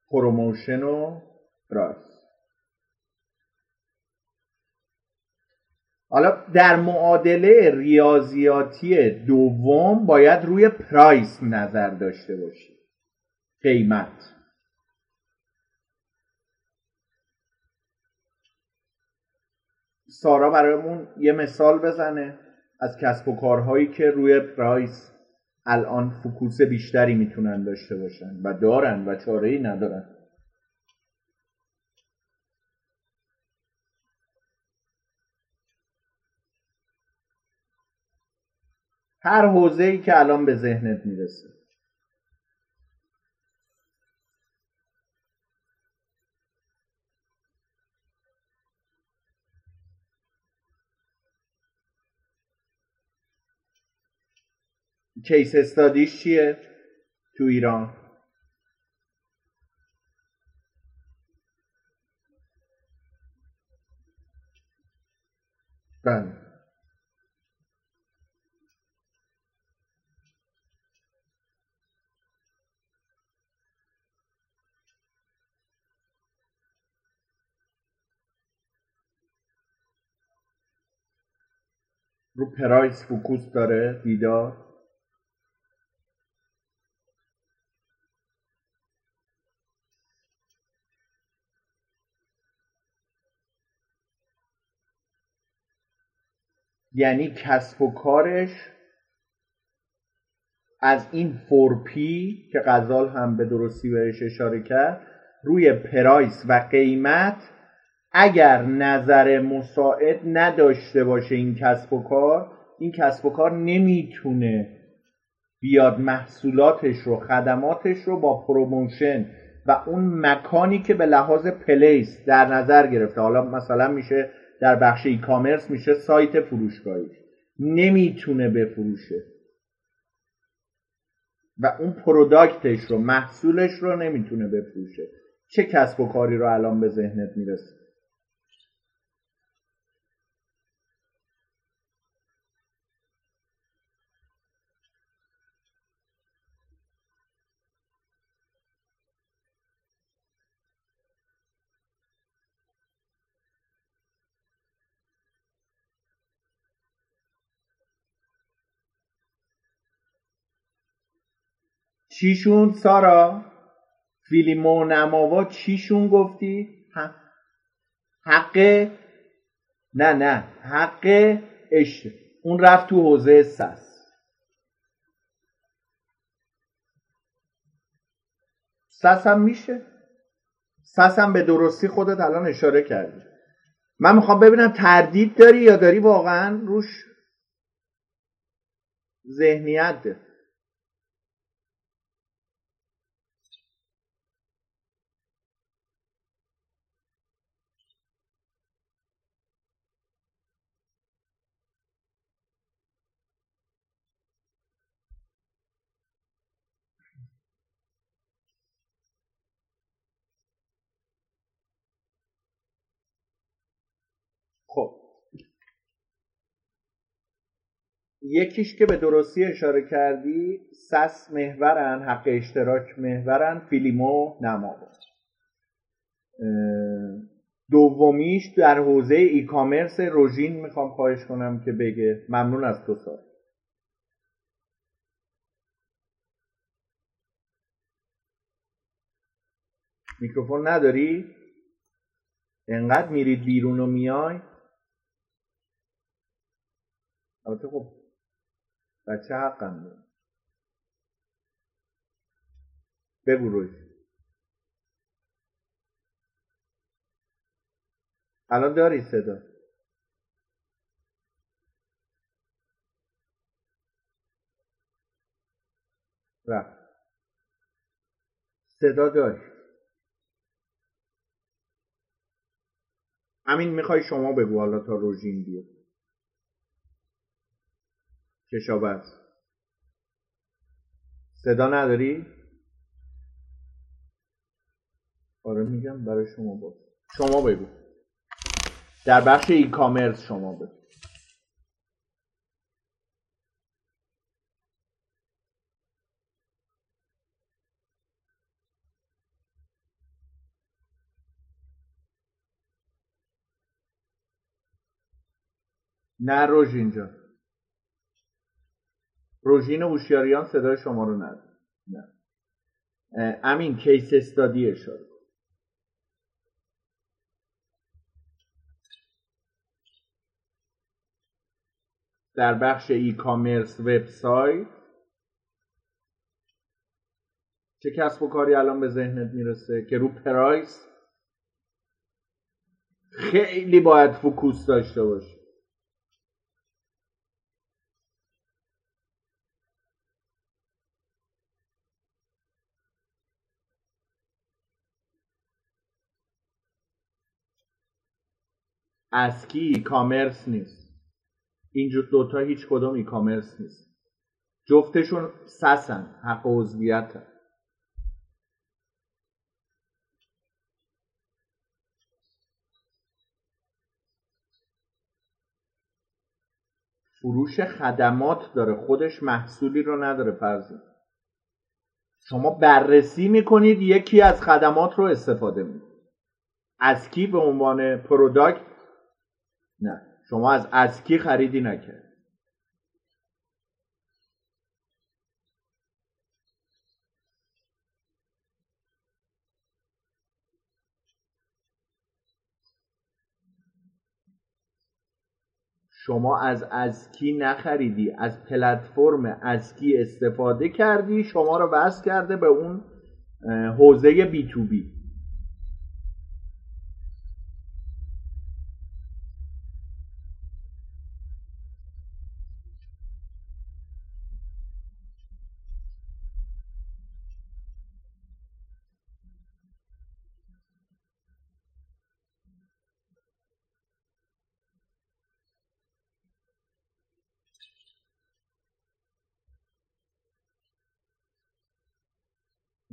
promotion و price حالا در معادله ریاضیاتی دوم باید روی price نظر داشته باشی. قیمت. سارا برامون یه مثال بزنه از کسب و کارهایی که روی پرایس الان فکوس بیشتری می‌تونن داشته باشن و دارن و چاره ای ندارن. هر حوزه ای که الان به ذهنت می‌رسه. کیس استادیش چیه تو ایران؟ بله. رو price focus داره دیوار؟ یعنی کسب و کارش از این four P که غزال هم به درستی بهش اشاره کرد روی price و قیمت اگر نظر مساعد نداشته باشه این کسب و کار این کسب و کار نمی‌تونه بیاد محصولاتش رو خدماتش رو با promotion و اون مکانی که به لحاظ place در نظر گرفته. حالا مثلا میشه در بخش e-commerce میشه سایت فروشگاهی. نمی‌تونه بفروشه. و اون product ش رو محصولش رو نمی‌تونه بفروشه. چه کسب و کاری رو الان به ذهنت می‌رسه؟ چیشون سارا؟ فیلیمو نماوا چیشون گفتی؟ حق نه نه حق اش اون رفت تو حوزه سس. سس هم میشه؟ سس هم به درستی خودت الان اشاره کردی. من می‌خوام ببینم تردید داری یا داری واقعا روش ذهنیت؟ ده. خب یکیش که به درستی اشاره کردی سس محورن حق اشتراک محورن فیلیمو نماوا دومیش در حوزه ای کامرس روژین می‌خوام خواهش کنم که بگه. ممنون از تو سار میکروفون نداری؟ انقدر میرید بیرون و میای؟ البته خب بچه حقم داره بگو روش الان داری صدا؟ رفت. صدا داشت. همین می‌خوای شما بگو حالا تا روژین بیاد. کشاورز. صدا نداری؟ آره میگم برای شما باز. شما بگو. در بخش ای کامرس شما بگو. نه روژین جان. روژین هوشیاریان صدای شما رو نداره نه. امین کیس استادی اشاره در بخش ای کامرس وبسایت چه کسب و کاری الان به ذهنت می‌رسه که رو پرایس خیلی باید فوکوس داشته باشه اسکی کامرس نیست. اینجور دوتا هیچ کدوم ای کامرس نیست. جفتشون سسن حق عضویت فروش خدمات داره خودش محصولی رو نداره فرضی. شما بررسی می‌کنید یکی از خدمات رو استفاده می‌کنید. از کی به عنوان پروداکت نه. شما از اسکی خریدی نکرد. شما از اسکی نخریدی از پلتفرم اسکی استفاده کردی شما رو وصل کرده به اون حوزه بی تو بی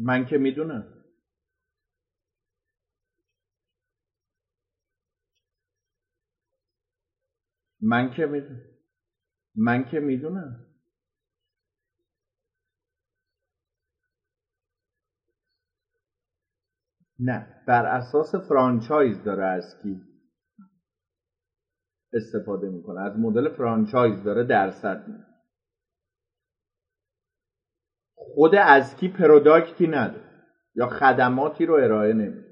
من که می‌دونم. من که می‌دونم من که می‌دونم. نه بر اساس فرانچایز داره از کی استفاده می‌کنه؟ از مدل فرانچایز داره درصد میده. خود ازکی product ی نداره یا خدماتی رو ارائه نمیده.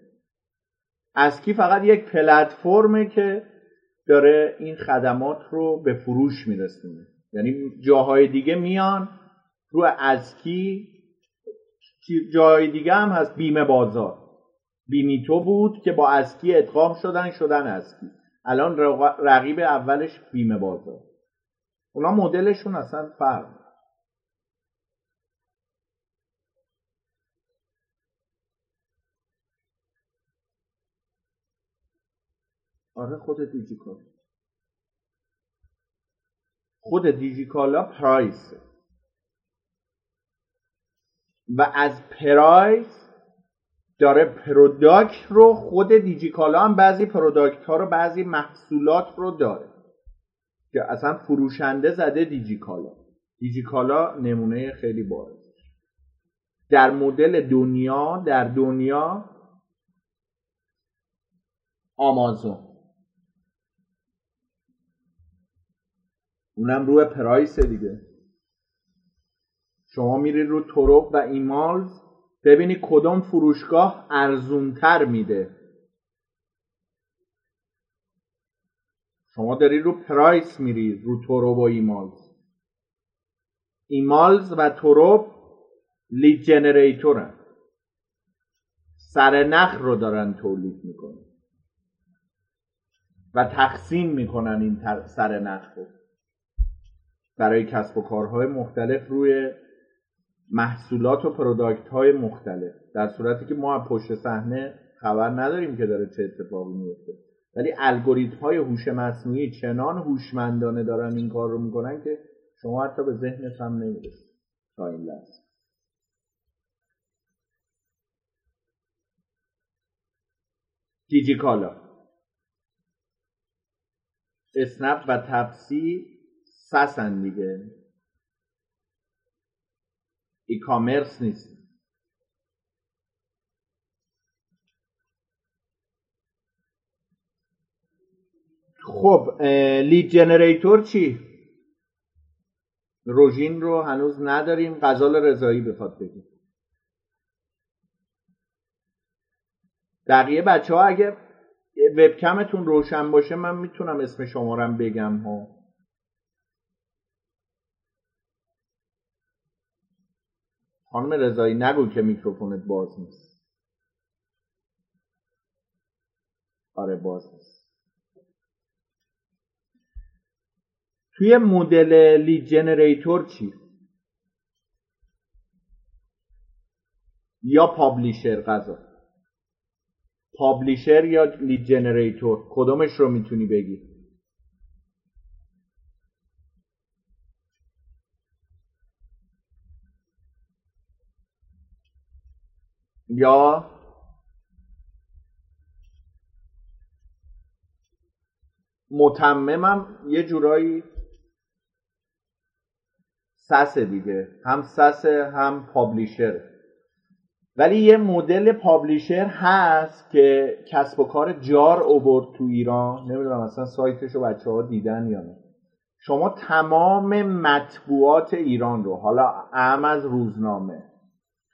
ازکی فقط یک پلتفرمه که داره این خدمات رو به فروش میرسونه. یعنی جاهای دیگه میان رو ازکی جای دیگه هم هست. بیمه بازار. بیمیتو بود که با ازکی ادغام شدن شدن ازکی الان رقیب اولش بیمه بازار. اونا مدلشون اصلا فرق آره خود دیجیکالا. خود دیجیکالا price و از price داره product رو خود دیجیکالا هم بعضی product ها رو بعضی محصولات رو داره. که اصلا فروشنده زده دیجیکالا. دیجیکالا نمونه خیلی بارز در مدل دنیا در دنیا آمازون. اونم روی پرایس دیگه. شما میری رو طرق و ایمالز ببینی کدوم فروشگاه ارزونتر میده. شما داری رو price میری رو توروب و ایمالز. ایمالز و توروب lead generator ن سر نخ رو دارن تولید می‌کنن. و تقسیم می‌کنن این سر نخ رو. برای کسب و کارهای مختلف روی محصولات و product های مختلف. در صورتی که ما پشت صحنه خبر نداریم که داره چه اتفاقی میفته ولی الگوریتم های هوش مصنوعی چنان هوشمندانه دارن این کار رو می‌کنن که شما حتی به ذهنت هم نمی‌رسید تا این لحظه. دیجیکالا اسنپ و تپسی سسن دیگه. ای کامرس نیست. خب لید جنریتور چی؟ روژین رو هنوز نداریم. غزال رضایی بخواد بگیم بقیه بچه ها اگه وبکمتون روشن باشه من می‌تونم اسم شمارم بگم ها. خانم رضایی نگو که میکروفونت باز نیست. آره باز نیست. توی مدل lead generator چی؟ یا publisher غزال؟ publisher یا lead generator کدومش رو می‌تونی بگی؟ یا متممم یه جورایی سس دیگه هم سس هم پابلیشر. ولی یه مدل پابلیشر هست که کسب و کار جار اوورد تو ایران. نمی‌دونم اصلا سایتش رو بچه ها دیدن یا نه. شما تمام مطبوعات ایران رو حالا اهم از روزنامه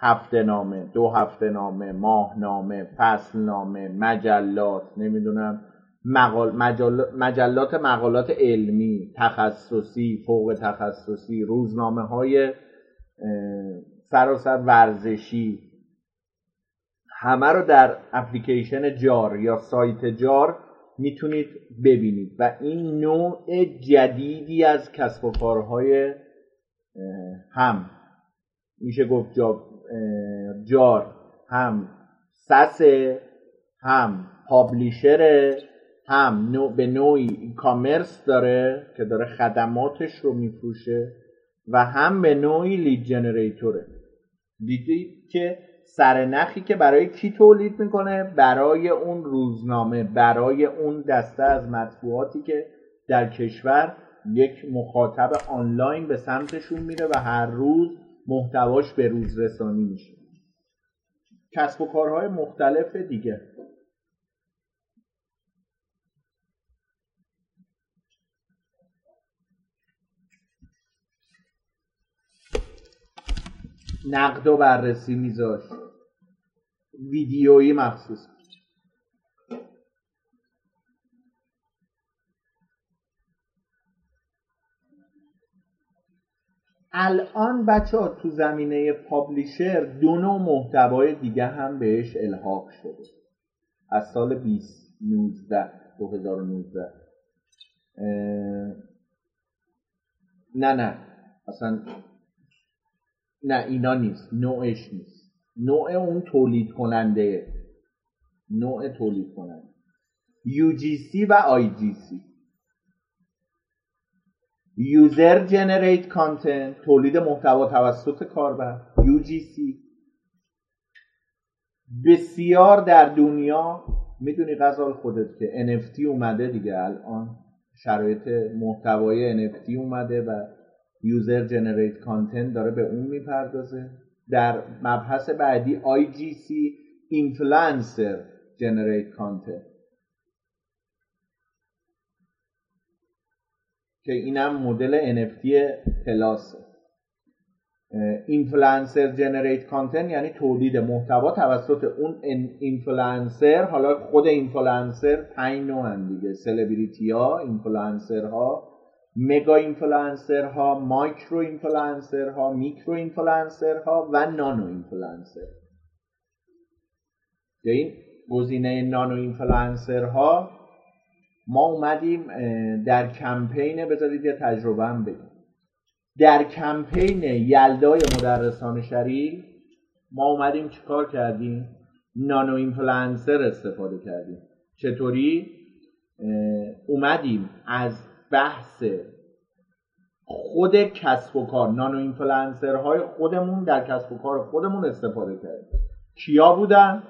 هفته نامه دو هفته نامه ماه نامه فصل نامه مجلات نمی‌دونم مقال مجلات مقالات علمی تخصصی فوق تخصصی روزنامه های سراسر ورزشی. همه رو در اپلیکیشن جار یا سایت جار می‌تونید ببینید و این نوع جدیدی از کسب و کارهای هم. میشه گفت جار هم سس هم پابلیشره هم به نوعی کامرس داره که داره خدماتش رو میفروشه و هم به نوعی لید جنریتوره. دیدید که سرنخی که برای کی تولید می‌کنه؟ برای اون روزنامه برای اون دسته از مطبوعاتی که در کشور یک مخاطب آنلاین به سمتشون میره و هر روز محتواش به روز رسانی میشه. کسب و کارهای مختلف دیگه. نقد و بررسی میذاش. ویدیویی مخصوص. الان بچه ها تو زمینه پابلیشر دو نوع محتوای دیگه هم بهش الحاق شده. از سال 2019 2019 نه نه. اصلا نه اینا نیست. نوعش نیست. نوع اون تولید کننده نوع تولید کننده UGC و IGC user generate content تولید محتوا توسط کاربر UGC بسیار در دنیا می‌دونی غزال خودت که NFT اومده دیگه الان شرایط محتوای NFT اومده و user generate content داره به اون می‌پردازه. در مبحث بعدی IGC influencer generate content که اینم مدل NFT plus ه influencer generate content یعنی تولید محتوا توسط اون اینفلانسر حالا خود اینفلانسر پنج نوع دیگه. سلبریتی ها اینفلانسر ها mega influencer ها macro influencer ها micro influencer ها و nano influencer این گزینه nano influencer ها ما اومدیم در کمپین بذارید یه تجربه هم بگیم در کمپین یلدای مدرسان شریف ما اومدیم چیکار کردیم؟ نانو اینفلانسر استفاده کردیم. چطوری؟ اومدیم از بحث خود کسب و کار نانو اینفلانسر های خودمون در کسب و کار خودمون استفاده کردیم. کیا بودن؟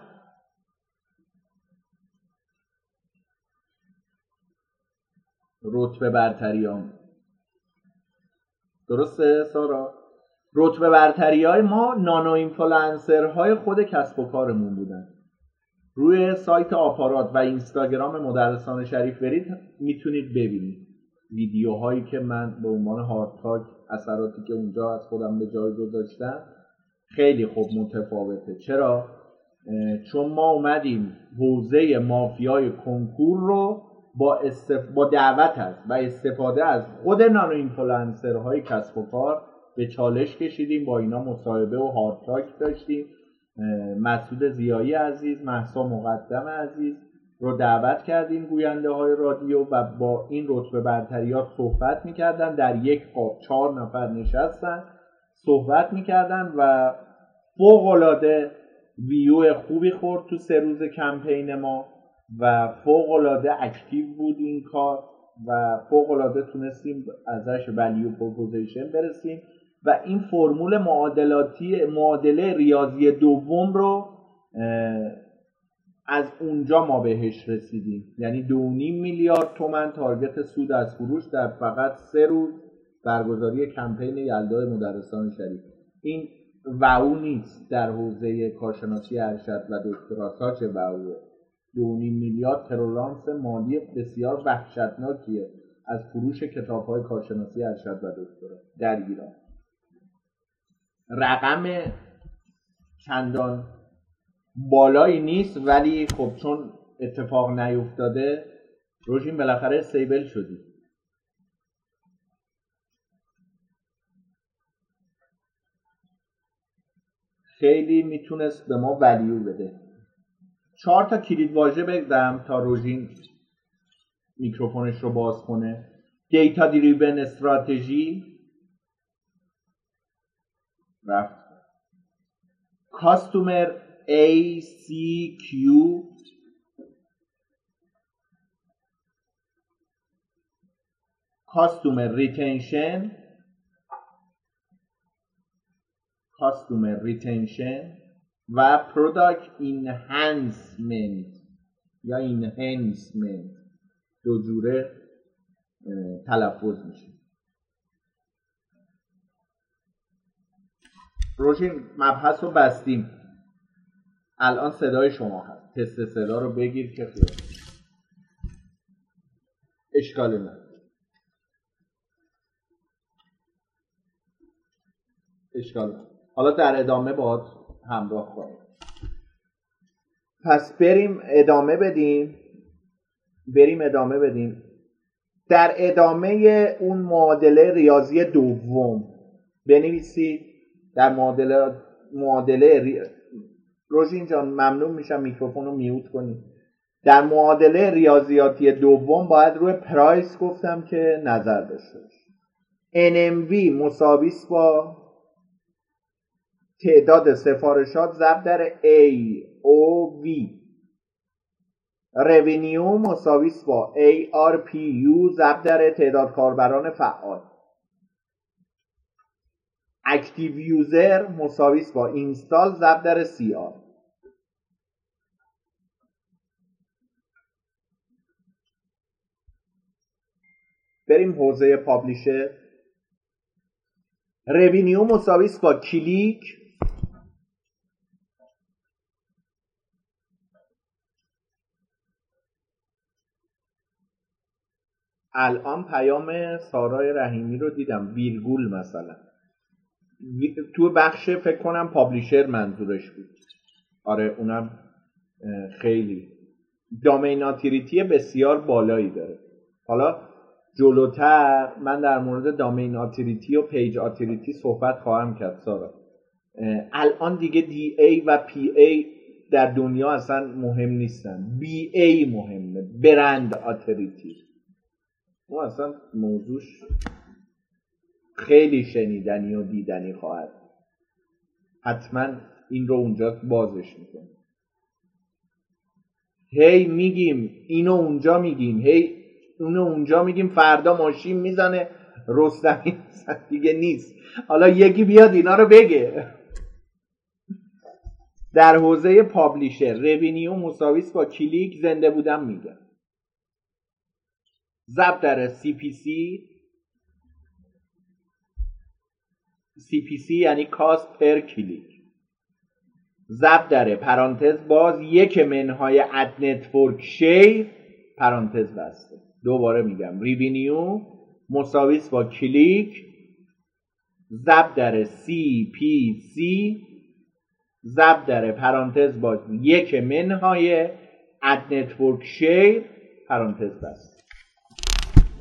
رتبه برتریان. درسته سارا؟ رتبه برتری های ما نانو اینفلانسر های خود کسب و کارمون بودن. روی سایت آپارات و اینستاگرام مدرسان شریف برید می‌تونید ببینید. ویدیوهایی که من به عنوان هارد تاک اثراتی که اونجا از خودم به جای گذاشتم خیلی خوب متفاوته. چرا؟ چون ما اومدیم حوزه مافیای کنکور رو با, استف... با دعوت هست و استفاده از خود نانو اینفلانسر های کسب و کار به چالش کشیدیم با اینا مصاحبه و هارد داشتیم. مسعود زیایی عزیز محسا مقدم عزیز رو دعوت کردیم گوینده های رادیو و با این رتبه برتریات صحبت می‌کردن. در یک قاب چهار نفر نشستن صحبت می‌کردن و فوق العاده ویو خوبی خورد تو سه روز کمپین ما. و فوق العاده active بود این کار و فوق العاده تونستیم ازش value proposition برسیم و این فرمول معادلاتی معادله ریاضی دوم رو از اونجا ما بهش رسیدیم. یعنی دو میلیارد تومن target سود از فروش در فقط سه روز برگزاری کمپین یلدای مدرسان شریف. این wow نیست در حوزه کارشناسی ارشد و دکترا وعوه دو میلیارد ترولانس مالی بسیار وحشتناکیه. از فروش کتاب های کارشناسی ارشد و دکترا در ایران. رقم چندان بالایی نیست ولی خب چون اتفاق نیفتاده روژین بالاخره سیبل شدی خیلی می‌تونست به ما ولیو بده. چهار تا کلید واژه بگم تا روژین میکروفونش رو باز کنه. دیتا دریون استراتژی. رفت. کاستومر ACQ customer retention customer retention و پروداکت اینهانسمنت یا اینهانسمنت دو جوره تلفظ میشه. روشین مبحث رو بستیم. الان صدای شما هست. تست صدا رو بگیر که خیلی. اشکال نه اشکال حالا در ادامه باید همراه کنیم. پس بریم ادامه بدیم. بریم ادامه بدیم. در ادامه اون معادله ریاضی دوم بنویسید. در معادله معادله ری... روژین جان ممنون میشم میکروفون رو میوت کنید در معادله ریاضیاتی دوم باید روی پرایس گفتم که نظر داشته باشید NMV مساویس با تعداد سفارشات ضرب در AOV. revenue مساویس با ARPU ضرب در تعداد کاربران فعال. active user مساویس با install ضرب در CR بریم حوزه پابلیشر. رونیو مساویس با کلیک. الان پیام سارای رحیمی رو دیدم ویرگول مثلا. تو بخش فکر کنم پابلیشر منظورش بود. آره اونم خیلی. domain authority بسیار بالایی داره. حالا جلوتر من در مورد domain authority و page authority صحبت خواهم کرد سارا. الان دیگه DA و PA در دنیا اصلا مهم نیستن. BA مهمه. brand authority. اون اصلا موضوعش خیلی شنیدنی و دیدنی خواهد حتما این رو اونجا بازش می‌کنه هی میگیم اینو اونجا میگیم. هی اونو اونجا میگیم فردا ماشین می‌زنه رستمی دیگه نیست. حالا یکی بیاد اینا رو بگه. در حوزه publisher revenue مساویس با کلیک زنده بودم میگم ضرب در CPC CPC یعنی cost per click ضرب در پرانتز باز یک منهای ad network share پرانتز بسته. دوباره میگم. revenue مساویس با کلیک. ضرب در CPC ضرب در پرانتز باز یک منهای ad network share پرانتز بسته.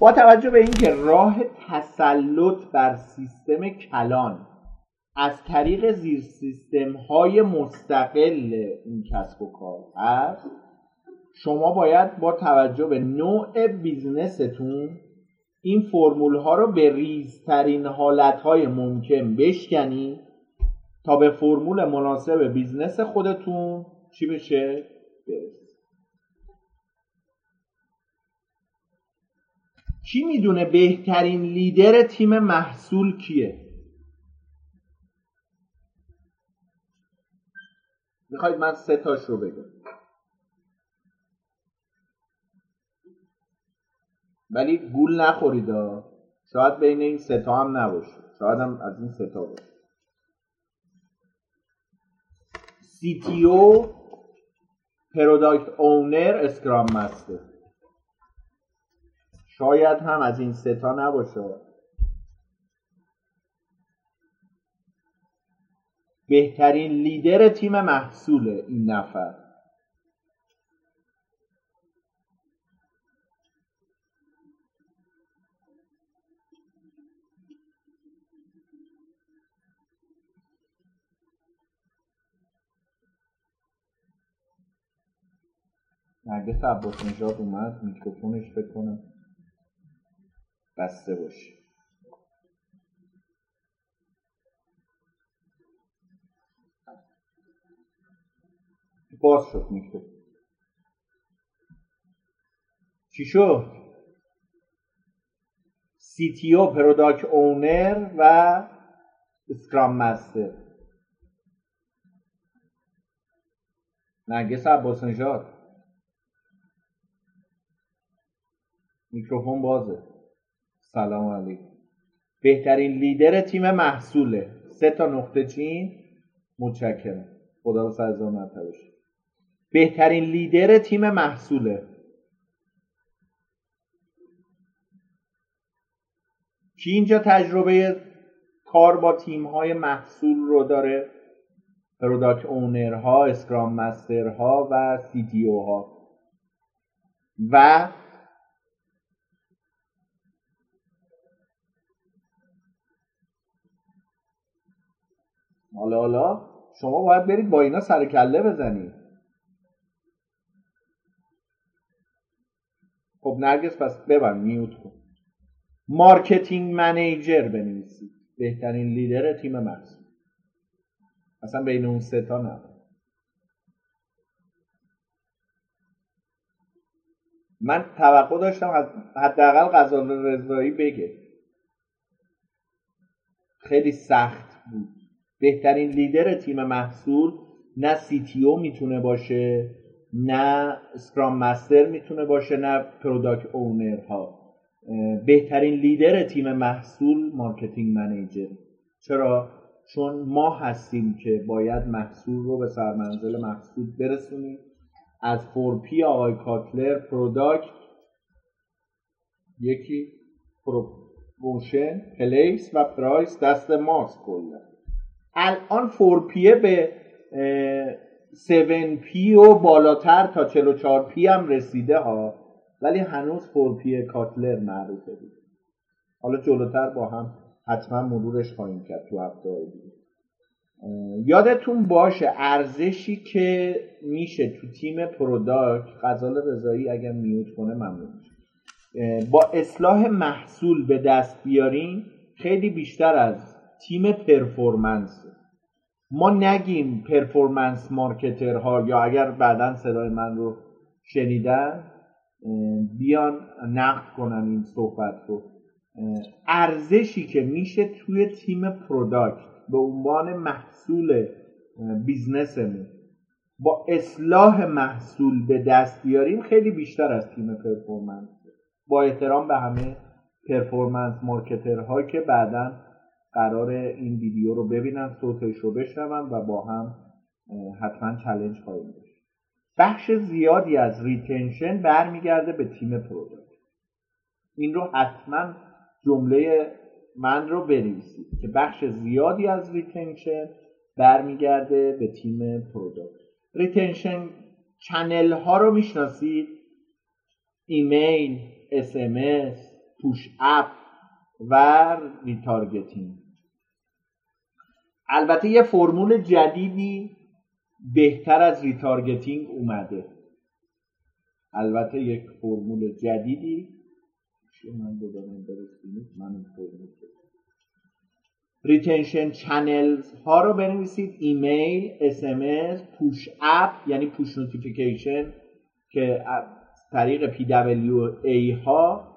با توجه به اینکه راه تسلط بر سیستم کلان از طریق زیر سیستم های مستقل این کسب و کار هست شما باید با توجه به نوع business تون این فرمول ها رو به ریزترین حالت های ممکن بشکنید تا به فرمول مناسب business خودتون چی بشه؟ برسید کی می‌دونه بهترین لیدر تیم محصول کیه؟ می‌خواید من سه تاش رو بگم. ولی گول نخورید شاید بین این سه تا هم نباشه. شاید هم از این سه تا باشه. CTO product owner scrum master. شاید هم از این سه تا نباشه. بهترین لیدر تیم محصول این نفر. نرگس عباس نژاد اومد میکروفونش بکنه بسته باشه باز شد میکروفون چی شد؟ CTO product owner و scrum master نرگس عباس نژاد میکروفون بازه. سلام علیکم. بهترین لیدر تیم محصوله. سه تا نقطه چین. متشکرم. خدا رو سرزا مرتبه بهترین لیدر تیم محصوله. کی اینجا تجربه کار با تیم های محصول رو داره؟ product owner ها scrum master ها و CTO ها و حالا حالا شما باید برید با اینا سر کله بزنید. خب نرگس پس ببند mute کن. marketing manager بنویسید. بهترین لیدر تیم محصول اصلا بین اون سه تا نه. من توقع داشتم حداقل غزال رضایی بگه. خیلی سخت بود. بهترین لیدر تیم محصول نه CTO می‌تونه باشه نه scrum master می‌تونه باشه نه product owner ها بهترین لیدر تیم محصول marketing manager. چرا؟ چون ما هستیم که باید محصول رو به سرمنزل محصول برسونیم. از four P آقای کاتلر product یکی روشن place و price دست ماست کلا. الان 4 به 7 P و بالاتر تا 44 P هم رسیده ها ولی هنوز 4 P کاتلر معروفه بود. حالا جلوتر با هم حتما مرورش خواهیم کرد تو هفته یادتون باشه ارزشی که میشه تو تیم product غزال رضایی اگر mute کنه ممنون با اصلاح محصول به دست بیاریم خیلی بیشتر از تیم performance. ما نگیم performance marketer ها یا اگر بعدا صدای من رو شنیدن بیان نقد کنن این صحبت رو. ارزشی که میشه توی تیم product به عنوان محصول business مون. با اصلاح محصول به دست بیاریم خیلی بیشتر از تیم performance. با احترام به همه performance marketer ها که بعدا قرار این ویدیو رو ببینن صوتش رو بشنون و با هم حتما challenge خواهیم داشت. بخش زیادی از retention برمیگرده به تیم product این رو حتما جمله من رو بنویسید که بخش زیادی از retention برمیگرده به تیم product retention channel ها رو می‌شناسید؟ ایمیل اس push app و retargeting البته یه فرمول جدیدی بهتر از retargeting اومده. البته یک فرمول جدیدی. من من retention channels ها رو بنویسید. ایمیل اس push app یعنی push notification که طریق PWA ها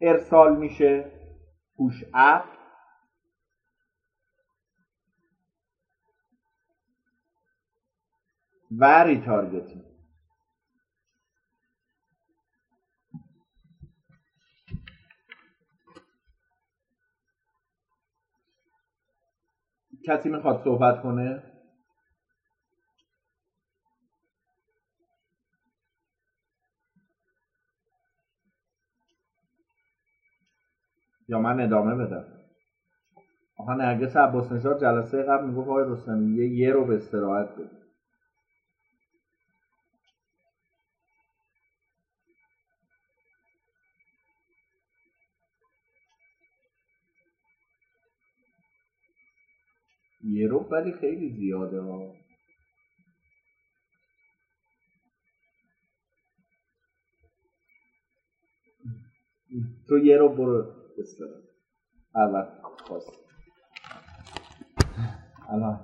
ارسال میشه. پوش اپ. و ریتارگتینگ کسی می‌خواد صحبت کنه؟ یا من ادامه بدم. آقا نرگس عباس نژاد جلسه قبل می‌گفت آقای رستمی یه رو به استراحت بده. یه رو ولی خیلی زیاده ها. تو یه رو برو بسترم اول خواست. الان.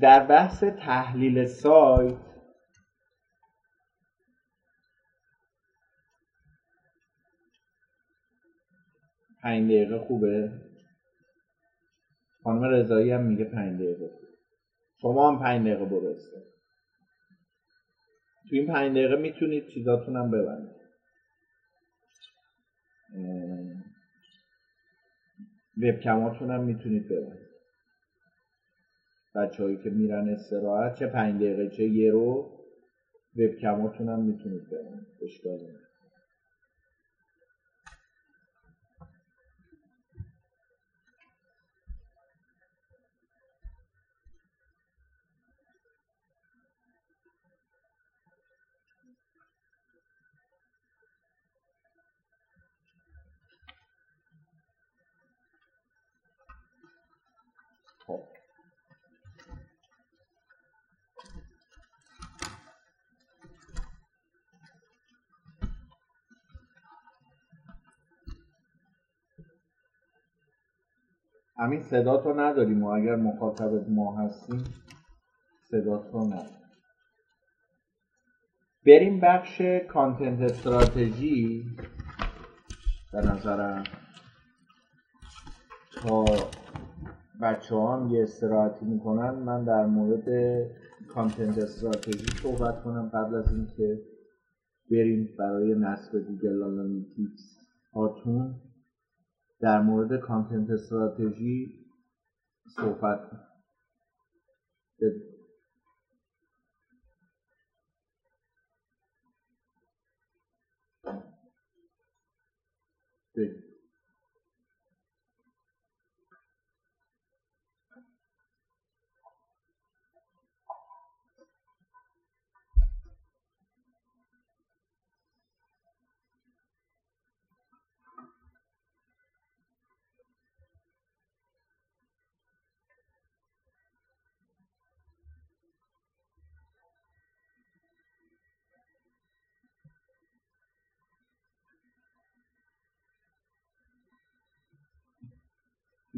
در بحث تحلیل سایت پنج دقیقه خوبه؟ خانم رضایی هم میگه پنج دقیقه شما هم پنج دقیقه برسته تو این پنج دقیقه می‌تونید چیزاتون هم ببندید. وبکماتون هم می‌تونید ببندید. بچه هایی که میرن استراحت چه پنج دقیقه چه یه رو وبکماتون هم می‌تونید ببندید. اشکال همین صداتو نداریم و اگر مخاطب ما هستیم صداتو نداریم. بریم بخش content strategy. به نظرم تا بچه ها هم یه استراحتی می‌کنن من در مورد content strategy صحبت کنم قبل از اینکه بریم برای نصب گوگل آنالیتیکس هاتون. در مورد کانتنت استراتژی صحبت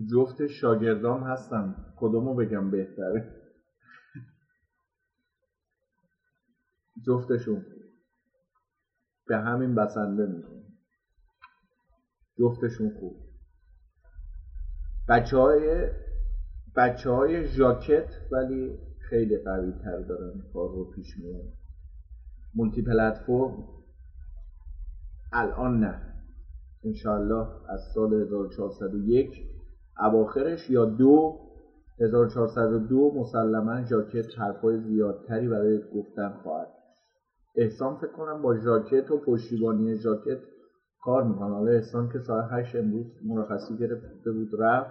جفت شاگردام هستن کدومو بگم بهتره؟ جفتشون. به همین بسنده می‌کنه جفتشون خوب. بچه های بچه های ژاکت ولی خیلی قوی تر دارن کار رو پیش میرن مولتی پلتفرم الان نه. انشاءالله از سال 1401 اواخرش یا دو 1402 مسلما ژاکت حرفای زیادتری برای گفتن خواهد احسان فکر کنم با ژاکت و پشتیبانی ژاکت کار می‌کنه. حالا احسان که ساعت هشت امروز مرخصی گرفته بود رفت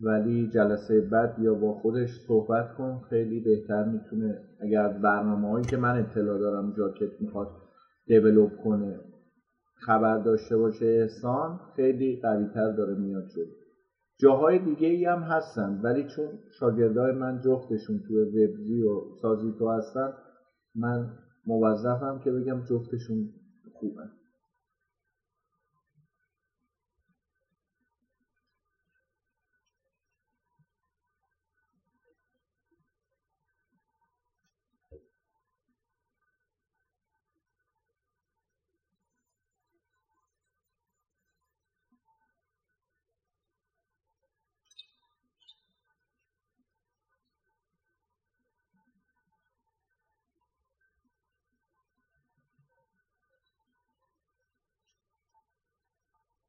ولی جلسه بعد یا با خودش صحبت کن خیلی بهتر می‌تونه. اگر برنامه هایی که من اطلاع دارم ژاکت می‌خواد دیولوب کنه خبر داشته باشه احسان خیلی قویتر داره میاد شد جاهای دیگه ای هم هستن ولی چون شاگردای من جفتشون توی وبزی و سازی تو هستن من موظفم که بگم جفتشون خوبن.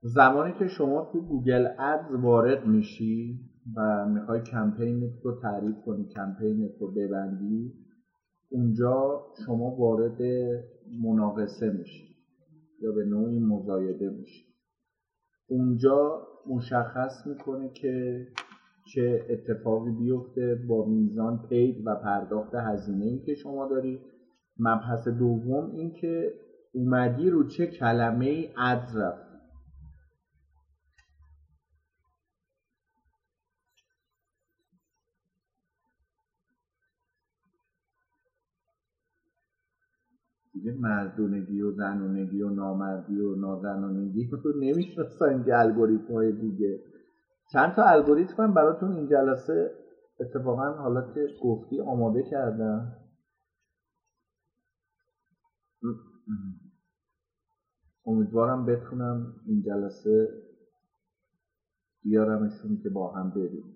زمانی که شما تو گوگل ادز وارد میشی و می‌خوای کمپینت رو تعریف کنی کمپینت رو ببندی اونجا شما وارد مناقصه میشی یا به نوعی مزایده میشی. اونجا مشخص می‌کنه که چه اتفاقی بیفته با میزان paid و پرداخت هزینه ای که شما داری. مبحث دوم اینکه اومدی رو چه کلمه ای ادز رفت مردونگی و زنونگی و نامردی و نازنانگی رو نمی‌شناسن که الگوریتم های دیگه. چند تا الگوریتم هم براتون این جلسه اتفاقا حالا که گفتی آماده کردم. امیدوارم بتونم این جلسه بیارمشون که با هم بریم.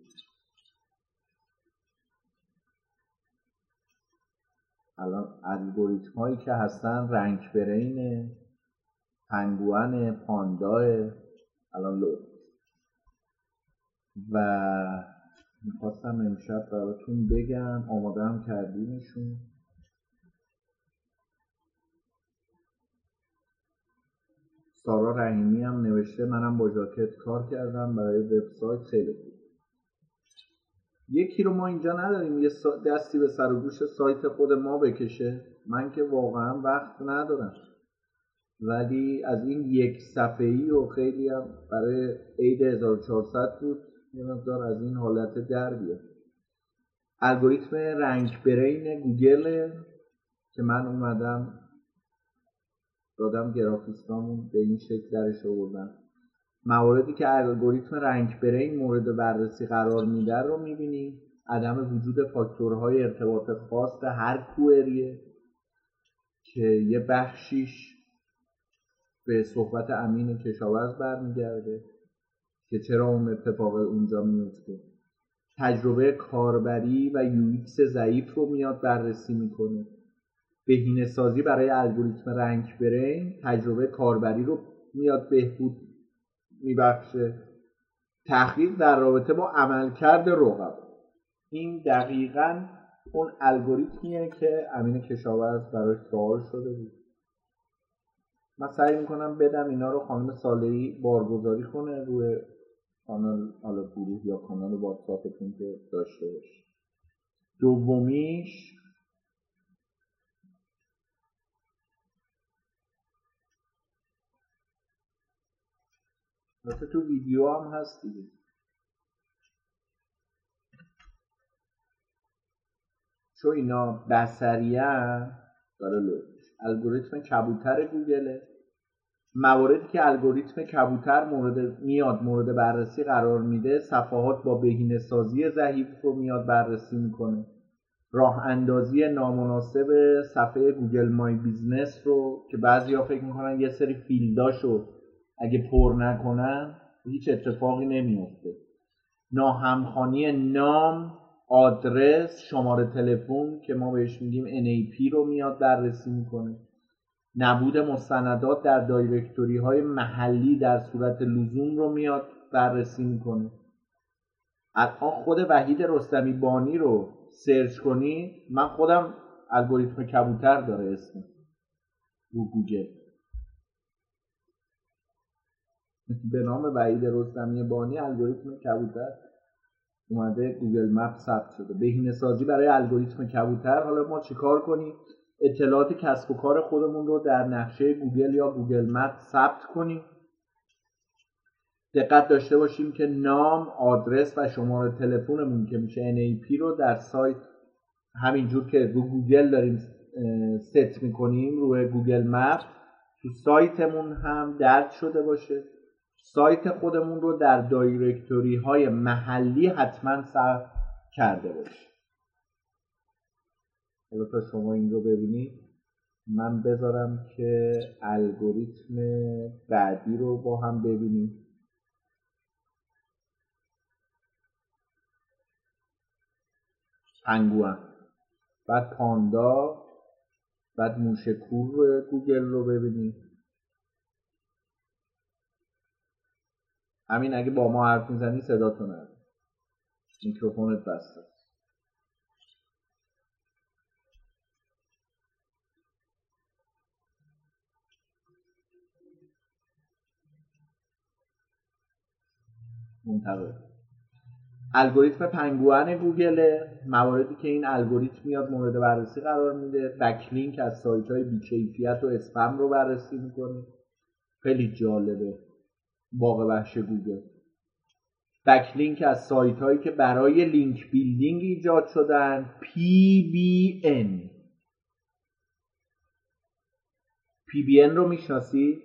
الان الگوریتم هایی که هستن رنگ برین پنگوان پاندا الان لو. و می‌خواستم امشب براتون بگم آماده هم کردیمشون سارا رحیمی هم نوشته منم با جاکت کار کردم برای وبسایت. خیلی یکی رو ما اینجا نداریم یه دستی به سر و گوش سایت خود ما بکشه. من که واقعا وقت ندارم. ولی از این یک صفحه ای و خیلی هم برای عید 1400 بود یه مقدار از این حالت در بیاد. الگوریتم رنگ برین گوگل که من اومدم دادم گرافیستامون به این شکل درش آوردم. مواردی که الگوریتم رنگ برین مورد بررسی قرار میده رو می‌بینی. عدم وجود فاکتورهای ارتباط خاص هر کوئریه که یه بخشیش به صحبت امین کشاورز برمیگرده که چرا اون اتفاق اونجا میفته تجربه کاربری و یویکس ضعیف رو میاد بررسی می‌کنه. بهینه سازی برای الگوریتم رنگ برین تجربه کاربری رو میاد بهبود میبخشه. تحقیق در رابطه با عملکرد رقبا. این دقیقا اون الگوریتمیه که امین کشاورز براش سوال شده بود. من سعی می‌کنم بدم اینا رو خانم سالهی بارگذاری کنه روی کانال حالا گروه یا کانال واتساپتون که داشته باشه. دومیش مثل تو ویدیو هم هست دیگه. چون اینا بسریه داره لوش الگوریتم کبوتر گوگله. مواردی که الگوریتم کبوتر مورد میاد مورد بررسی قرار میده صفحات با بهینه سازی ضعیف رو میاد بررسی می‌کنه. راه اندازی نامناسب صفحه گوگل مای بیزنس رو که بعضیا فکر می‌کنن یه سری فیلداشو اگه پر نکنن هیچ اتفاقی نمیفته ناهمخوانی نام آدرس شماره تلفن که ما بهش میگیم NAP رو میاد بررسی می‌کنه. نبود مستندات در دایرکتوری های محلی در صورت لزوم رو میاد بررسی می‌کنه. الان خود وحید رستمی بانی رو سرچ کنی من خودم الگوریتم کبوتر داره اسم. رو گوگل. به نام وحید رستمی بانی الگوریتم کبوتر اومده گوگل مپ ثبت شده. بهینه سازی برای الگوریتم کبوتر. حالا ما چیکار کنیم؟ اطلاعات کسب و کار خودمون رو در نقشه گوگل یا گوگل مپ ثبت کنیم. دقت داشته باشیم که نام آدرس و شماره تلفنمون که میشه NAP رو در سایت همینجور که رو گوگل داریم ست می‌کنیم روی گوگل مپ تو سایتمون هم درج شده باشه. سایت خودمون رو در دایرکتوری های محلی حتما ثبت کرده باشیم. تا شما این رو ببینید من بذارم که الگوریتم بعدی رو با هم ببینیم. پنگوان بعد پاندا بعد موشکور گوگل رو ببینید همین اگه با ما حرف می‌زنی صداتو نده میکروفونت بسته. منتقل الگوریتم پنگوئن گوگل مواردی که این الگوریتم میاد مورد بررسی قرار میده. backlink از سایت های بیکیفیت و اسپم رو بررسی می‌کنه. خیلی جالبه. باغ وحش گوگل backlink از سایت هایی که برای link building ایجاد شدن PBN PBN رو می‌شناسی؟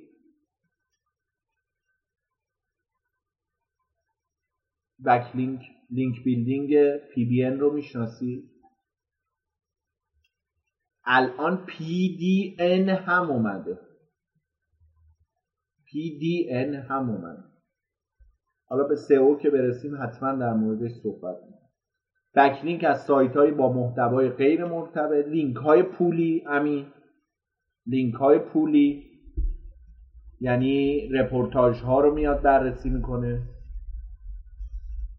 backlink link building PBN رو می‌شناسی؟ الان PDN هم اومده PDN هم اومده حالا به سئو که برسیم حتما در موردش صحبت می‌کنم بکلینک از سایت های با محتوای غیر مرتبط لینک های پولی امین. لینک های پولی یعنی رپورتاج ها رو میاد بررسی می‌کنه.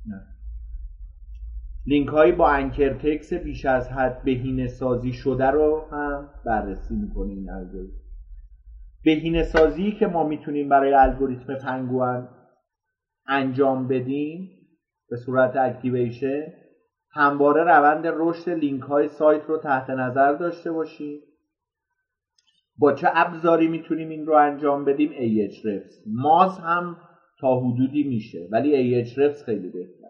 نه. لینک هایی با anchor text بیش از حد بهینه سازی شده رو هم بررسی می‌کنه این بهینه سازی که ما می‌تونیم برای الگوریتم پنگوئن انجام بدیم به صورت activation همواره روند رشد لینک های سایت رو تحت نظر داشته باشیم. با چه ابزاری می‌تونیم این رو انجام بدیم؟ Ahrefs Moz هم تا حدودی میشه ولی Ahrefs خیلی بهتر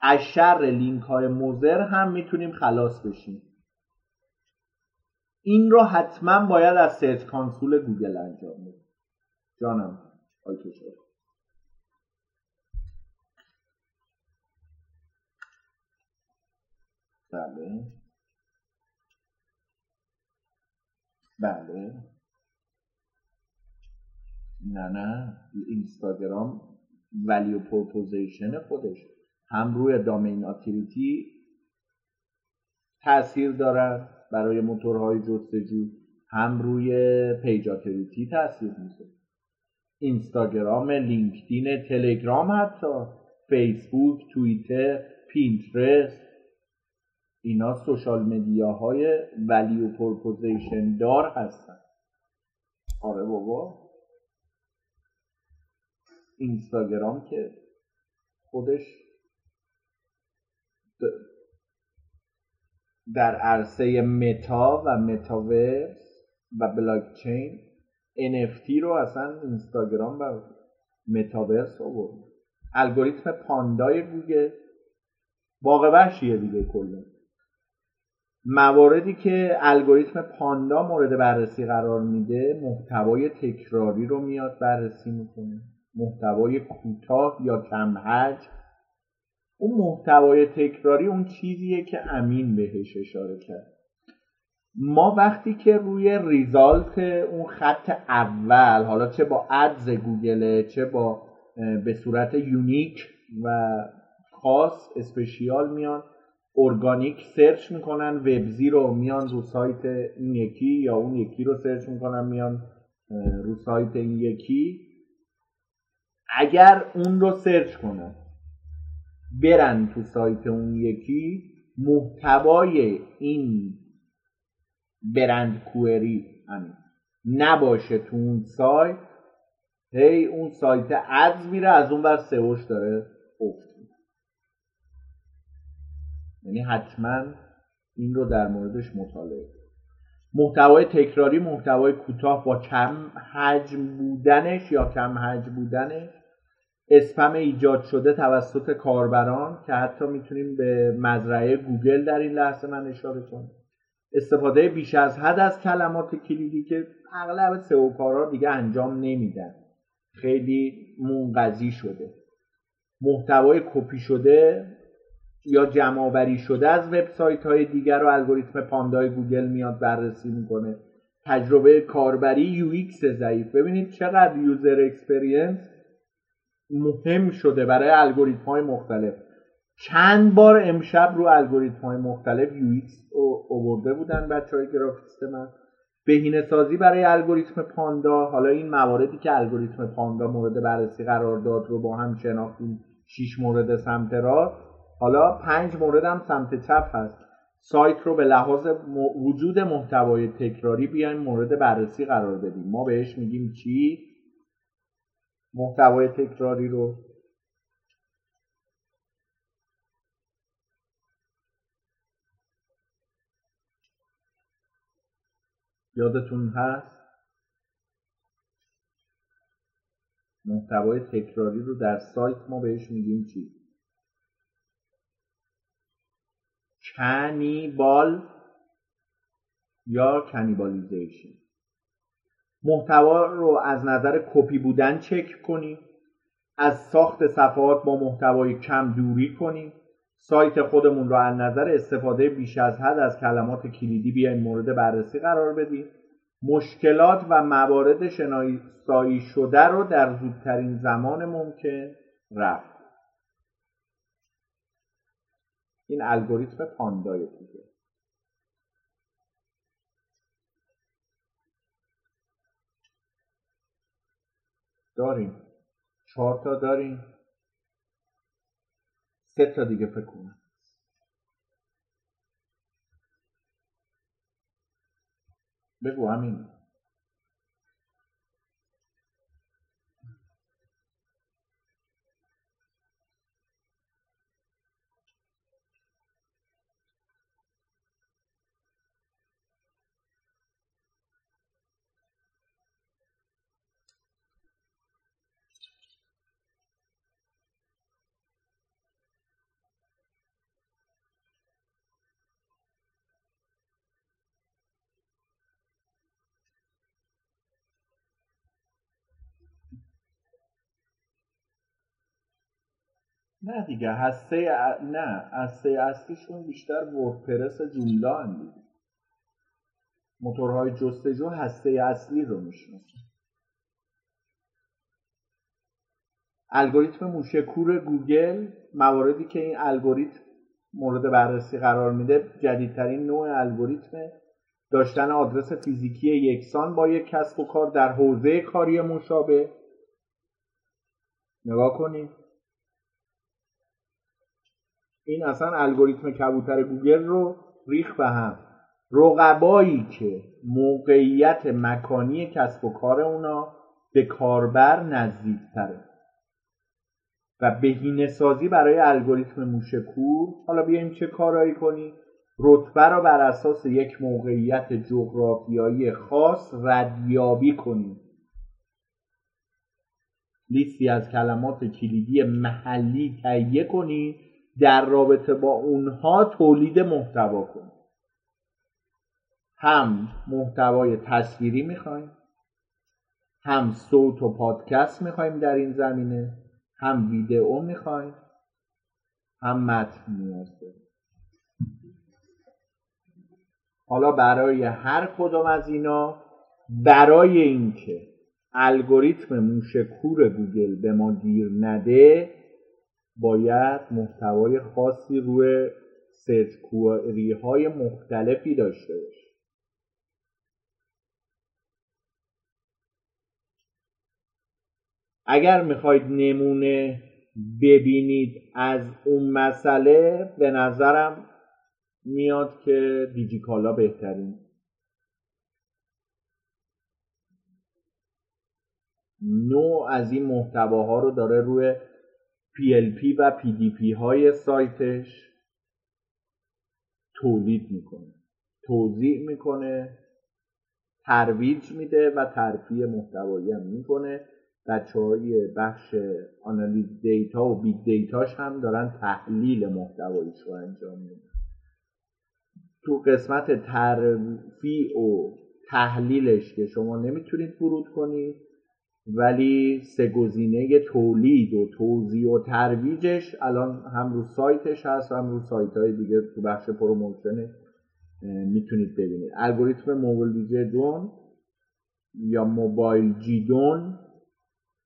از شر لینک های مضر هم می‌تونیم خلاص بشیم. این رو حتما باید از Search Console گوگل انجام بدیم. جانم. بله. بله. نه نه. اینستاگرام value proposition خودش. هم روی domain authority تاثیر دارد. برای موتورهای جستجو هم روی page authority تاثیر می‌ذاره. اینستاگرام لینکدین تلگرام حتی فیسبوک توییتر پینترست اینا social media های value proposition دار هستن. آره بابا. اینستاگرام که خودش در عرصه متا و متاورس و بلاکچین NFT رو اصلا اینستاگرام و متاورس آورد. الگوریتم پاندای گوگل باغ وحشیه دیگه کلا. مواردی که الگوریتم پاندا مورد بررسی قرار میده محتوای تکراری رو میاد بررسی می‌کنه. محتوای کوتاه یا کم حجم اون محتوای تکراری اون چیزیه که امین بهش اشاره کرد. ما وقتی که روی ریزالت اون خط اول حالا چه با ادز گوگله چه با به صورت یونیک و خاص special میان organic search می‌کنن وبزی رو میان رو سایت این یکی یا اون یکی رو search می‌کنن میان رو سایت این یکی. اگر اون رو search کنن برن تو سایت اون یکی محتوای این برند query همین. نباشه تو اون سایت هی اون سایت ادز میره از اون بر سئوش داره افت یعنی حتما این رو در موردش مطالعه محتوای تکراری محتوای کوتاه با کم حجم بودنش یا کم حجم بودنش اسپم ایجاد شده توسط کاربران که حتی می‌تونیم به مزرعه گوگل در این لحظه من اشاره کنم. استفاده بیش از حد از کلمات کلیدی که اغلب سئوکارا دیگه انجام نمیدن. خیلی منقضی شده. محتوای کپی شده یا جمع شده از وبسایت های دیگر رو الگوریتم پاندای گوگل میاد بررسی می‌کنه. تجربه کاربری UX ضعیف. ببینید چقدر user experience مهم شده برای الگوریتم های مختلف. چند بار امشب رو الگوریتم های مختلف UX اوورده بودن بچه های گرافیست من بهینه سازی برای الگوریتم پاندا. حالا این مواردی که الگوریتم پاندا مورد بررسی قرار داد رو با هم شناختیم. شیش مورد سمت راست. حالا پنج مورد هم سمت چپ هست. سایت رو به لحاظ وجود محتوای تکراری بیایم مورد بررسی قرار بدیم. ما بهش میگیم چی؟ محتوای تکراری رو. یادتون هست؟ محتوای تکراری رو در سایت ما بهش میگیم چی؟ کنیبال یا کنیبالیزیشن محتوا رو از نظر کپی بودن چک کنیم. از ساخت صفحات با محتوای کم دوری کنیم. سایت خودمون رو از نظر استفاده بیش از حد از کلمات کلیدی بیایم مورد بررسی قرار بدیم. مشکلات و موارد شناسایی شده رو در زودترین زمان ممکن رفت. این الگوریتم پاندای دیگه. داریم. چهار تا داریم. سه تا دیگه فکر کنم. بگو همین نه دیگه هسته نه هسته اصلیشون بیشتر وردپرس جوملا دیگه موتورهای جستجو هسته اصلی رو می‌شناسن. الگوریتم موشکور گوگل مواردی که این الگوریتم مورد بررسی قرار میده جدیدترین نوع الگوریتم داشتن آدرس فیزیکی یکسان با یک کسب و کار در حوزه کاری مشابه. نگاه کنید این اصلا الگوریتم کبوتر گوگل رو ریخ به هم. رقبایی که موقعیت مکانی کسب و کار اونا به کاربر نزدیک تره و بهینه سازی برای الگوریتم موشکور حالا بیایم چه کارایی کنیم رتبه را بر اساس یک موقعیت جغرافیایی خاص ردیابی کنیم لیستی از کلمات کلیدی محلی تهیه کنید در رابطه با اونها تولید محتوا کنید هم محتوای تصویری می‌خوایم هم صوت و پادکست می‌خوایم در این زمینه هم ویدئو می‌خوایم هم متن نیاز داریم. حالا برای هر کدام از اینا برای اینکه الگوریتم موشکور گوگل به ما گیر نده باید محتوای خاصی روی search query های مختلفی داشته باشه. اگر می‌خواید نمونه ببینید از اون مسئله به نظرم میاد که دیجیکالا بهترین. نوع از این محتواها رو داره روی PLP و PDP های سایتش تولید می‌کنه. توزیع می‌کنه ترویج میده و ترفیع محتوایی هم می‌کنه. بچه های بخش آنالیز data و big data ش هم دارن تحلیل محتواییش رو انجام میدن. تو قسمت ترفیع و تحلیلش که شما نمی‌تونید ورود کنید ولی سه گزینه تولید و توزیع و ترویجش الان هم رو سایتش هست هم رو سایت های دیگه تو بخش promotion می‌تونید ببینید. الگوریتم موبایل دون یا Mobilegeddon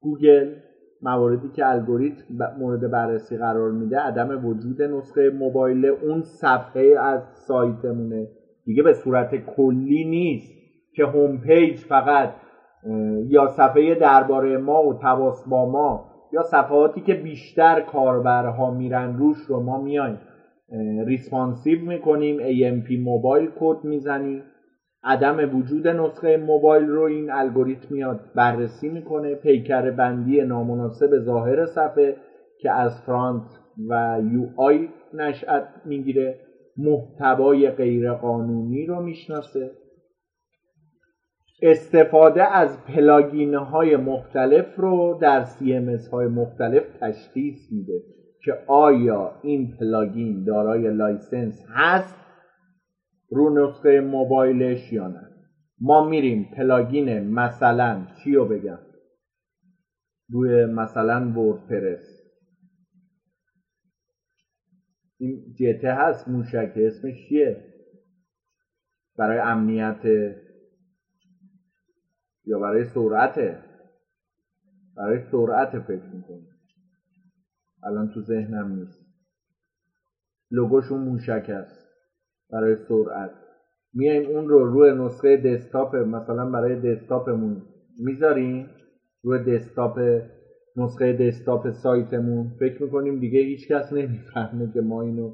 گوگل مواردی که الگوریتم مورد بررسی قرار میده عدم وجود نسخه موبایل اون صفحه از سایتمونه. دیگه به صورت کلی نیست که home page فقط یا صفحه درباره ما و تماس با ما یا صفحاتی که بیشتر کاربرها میرن روش رو ما میایم. responsive می‌کنیم AMP موبایل کد می‌زنیم. عدم وجود نسخه موبایل رو این الگوریتم میاد بررسی می‌کنه. پیکر بندی نامناسب ظاهر صفحه که از front و UI نشأت می‌گیره. محتوای غیرقانونی رو می‌شناسه. استفاده از plugin های مختلف رو در CMS های مختلف تشخیص میده که آیا این plugin دارای license هست رو نسخه موبایلش یا نه. ما میریم plugin مثلا چی رو بگم؟ روی مثلا وردپرس. این جته هست موشک اسمش چیه؟ برای امنیت یا برای سرعته. برای سرعت فکر می‌کنم الان تو ذهنم نیست. لوگوشون موشک است. برای سرعت. میایم اون رو روی نسخه دسکتاپ مثلا برای دسکتاپمون می‌ذاریم. روی دسکتاپ نسخه دسکتاپ سایتمون. فکر می‌کنیم دیگه هیچکس نمی‌فهمه که ما اینو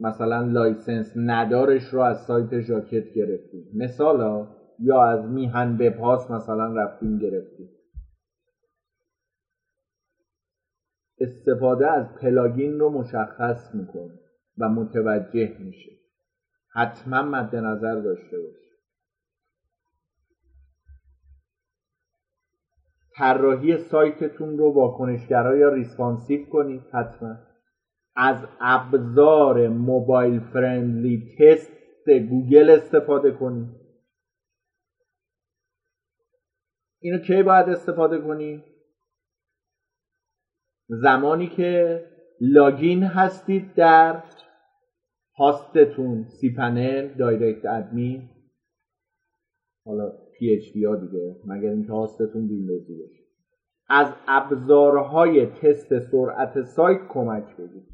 مثلا license ندارش رو از سایت ژاکت گرفتیم. مثلا یا از میهن وردپرس مثلا رفتیم گرفتیم. استفاده از plugin رو مشخص می‌کنه و متوجه میشه. حتما مد نظر داشته باشه. طراحی سایتتون رو واکنشگرا یا responsive کنید حتما. از ابزار mobile friendly test گوگل استفاده کنید. اینو کی باید استفاده کنید زمانی که login هستید در host تون cPanel DirectAdmin حالا پی اچ ها دیگه مگر اینکه host تون ویندوزی باشه. از ابزارهای تست سرعت سایت کمک بگیرید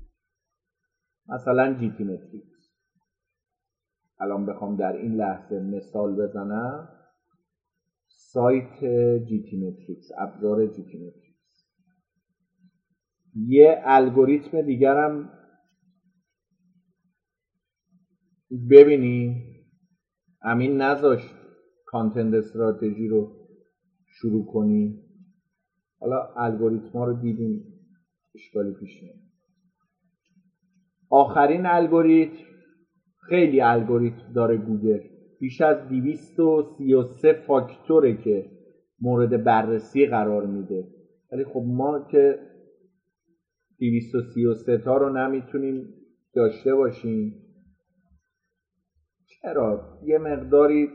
مثلا GTmetrix. الان بخوام در این لحظه مثال بزنم. سایت GTmetrix ابزار GTmetrix. یه الگوریتم دیگرم ببینیم امین نذاشت کانتنت استراتژی رو شروع کنی. حالا الگوریتما رو دیدیم اشکالی پیش نمید آخرین الگوریتم خیلی الگوریتم داره گوگل. بیش از 233 فاکتوره که مورد بررسی قرار میده. ولی خب ما که 233 تا رو نمی‌تونیم داشته باشیم. چرا؟ یه مقداری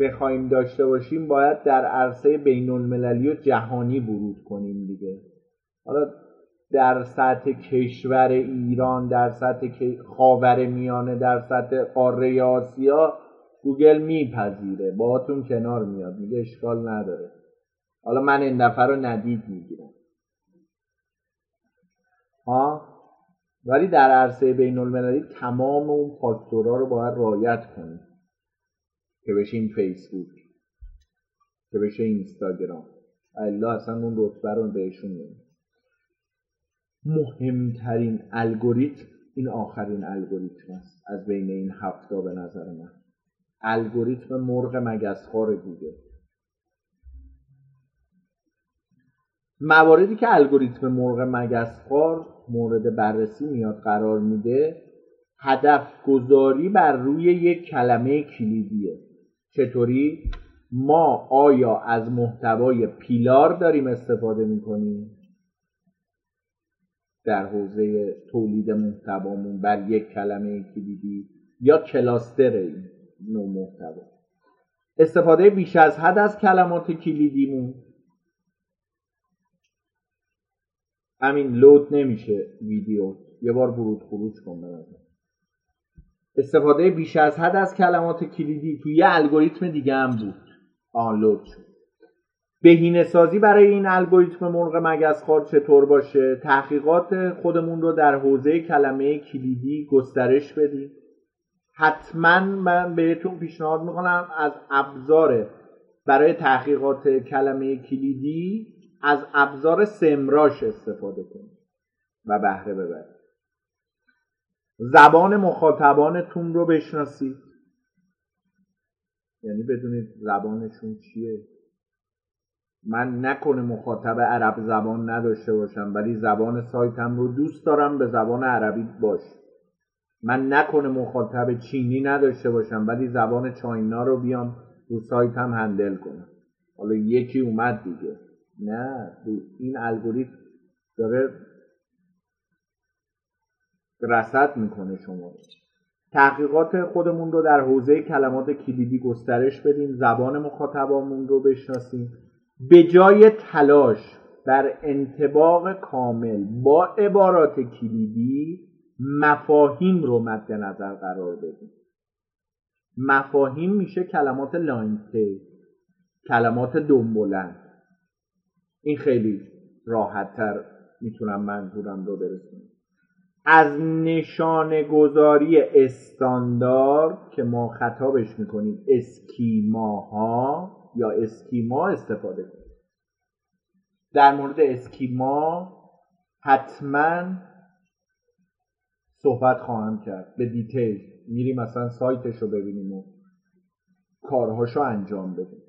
بخوایم داشته باشیم باید در عرصه بین المللی و جهانی ورود کنیم دیگه. حالا در سطح کشور ایران در سطح خاور میانه در سطح قاره آسیا گوگل میپذیره. باهاتون کنار میاد. میگه اشکال نداره. حالا من این دفعه رو ندید می‌گیرم. ها ولی در عرصه بین المللی تمام اون فاکتورها رو باید رعایت کنیم. که بشه این فیسبوک. که بشه اینستاگرام. الله اصلا اون رتبه رو بهشون نمید مهمترین الگوریتم این آخرین الگوریتم است. از بین این هفته به نظر من. الگوریتم مرغ مگسخوار گوگل. مواردی که الگوریتم مرغ مگسخوار مورد بررسی میاد قرار میده هدف گذاری بر روی یک کلمه کلیدیه. چطوری؟ ما آیا از محتوای پیلار داریم استفاده می‌کنیم؟ در حوزه تولید محتوامون بر یک کلمه کلیدی یا کلاستر این؟ نوع محتوا. استفاده بیش از حد از کلمات کلیدیمون. همین لود نمیشه ویدیو. یه بار ورود خروج کن استفاده بیش از حد از کلمات کلیدی توی یه الگوریتم دیگه هم بود. آن لود شد. بهینه سازی برای این الگوریتم مرغ مگسخوار چطور باشه؟ تحقیقات خودمون رو در حوزه کلمه کلیدی گسترش بدیم. حتما من بهتون پیشنهاد می‌کنم از ابزار برای تحقیقات کلمه کلیدی از ابزار سمراش استفاده کنید و بهره ببرید. زبان مخاطبانتون رو بشناسید. یعنی بدونید زبانشون چیه. من نکنه مخاطب عرب زبان نداشته باشم ولی زبان سایتم رو دوست دارم به زبان عربی باش. من نکنه مخاطب چینی نداشته باشم ولی زبان چاینا رو بیام رو سایتم هندل کنم. حالا یکی اومد دیگه. نه این الگوریتم داره رسد می‌کنه شما. تحقیقات خودمون رو در حوزه کلمات کلیدی گسترش بدیم زبان مخاطبامون رو بشناسیم. به جای تلاش بر انتباق کامل با عبارات کلیدی مفاهیم رو مد نظر قرار بدیم. مفاهیم میشه کلمات لاینته کلمات دنبلند این خیلی راحت تر می‌تونم منظورم رو برسونم. از نشانه گذاری استاندارد که ما خطابش می‌کنیم اسکیماها یا اسکیما استفاده کنیم. در مورد اسکیما حتما صحبت خواهم کرد. به دیتیل. میریم مثلا سایتش رو ببینیم و کارهاش رو انجام بدیم.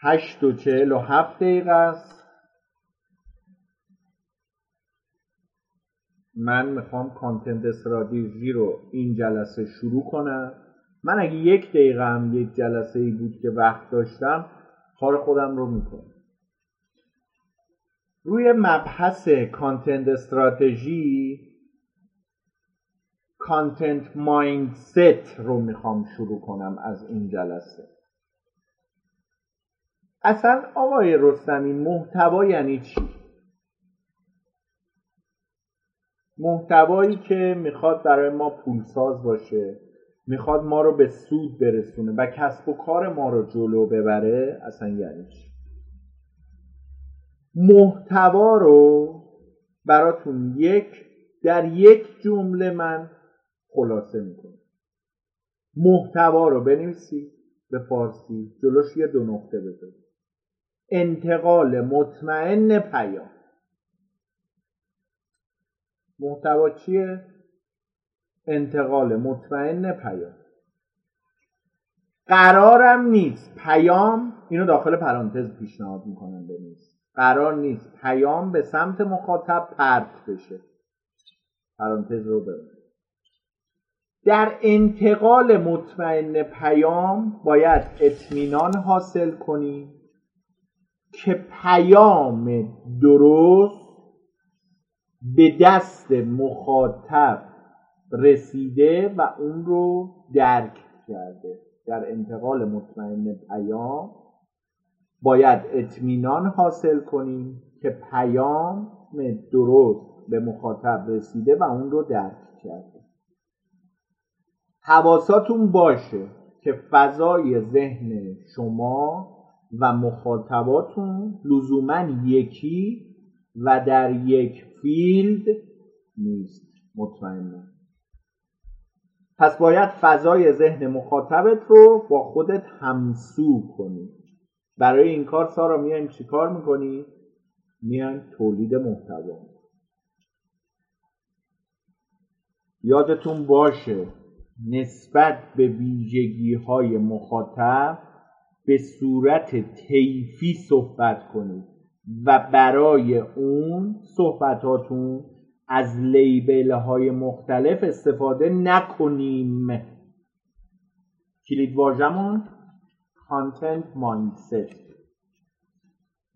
هشت و چهل و هفت دقیقه است. من می‌خوام کانتنت استراتژی رو این جلسه شروع کنم. من اگه یک دقیقه هم یک جلسه ای بود که وقت داشتم کار خودم رو می‌کنم. روی مبحث کانتنت استراتژی کانتنت مایندست رو می‌خوام شروع کنم از این جلسه. اصلا آقای رستمی محتوا یعنی چی؟ محتوایی که می‌خواد برای ما پولساز باشه می‌خواد ما رو به سود برسونه و کسب و کار ما رو جلو ببره اصلا یعنی چی؟ محتوا رو براتون یک در یک جمله من خلاصه می‌کنم محتوا رو بنویسید به فارسی جلوش یه دو نقطه بذارید. انتقال مطمئن پیام. محتوا چیه؟ انتقال مطمئن پیام. قرارم نیست پیام اینو داخل پرانتز پیشنهاد می‌کنم بنویس. قرار نیست پیام به سمت مخاطب پرت بشه. پرانتز رو ببر در انتقال مطمئن پیام باید اطمینان حاصل کنی که پیام درست به دست مخاطب رسیده و اون رو درک کرده. در انتقال مطمئن پیام باید اطمینان حاصل کنیم که پیام درست به مخاطب رسیده و اون رو درک کرده. حواساتون باشه که فضای ذهن شما و مخاطباتون لزوما یکی و در یک فیلد نیست. مطمئنا پس باید فضای ذهن مخاطبت رو با خودت همسو کنی. برای این کار سارا میایم چیکار می‌کنی؟ میایم تولید محتوا. یادتون باشه نسبت به ویژگی های مخاطب به صورت طیفی صحبت کنید و برای اون صحبتاتون از لیبل های مختلف استفاده نکنیم. کلید واژمون کانتنت مایندست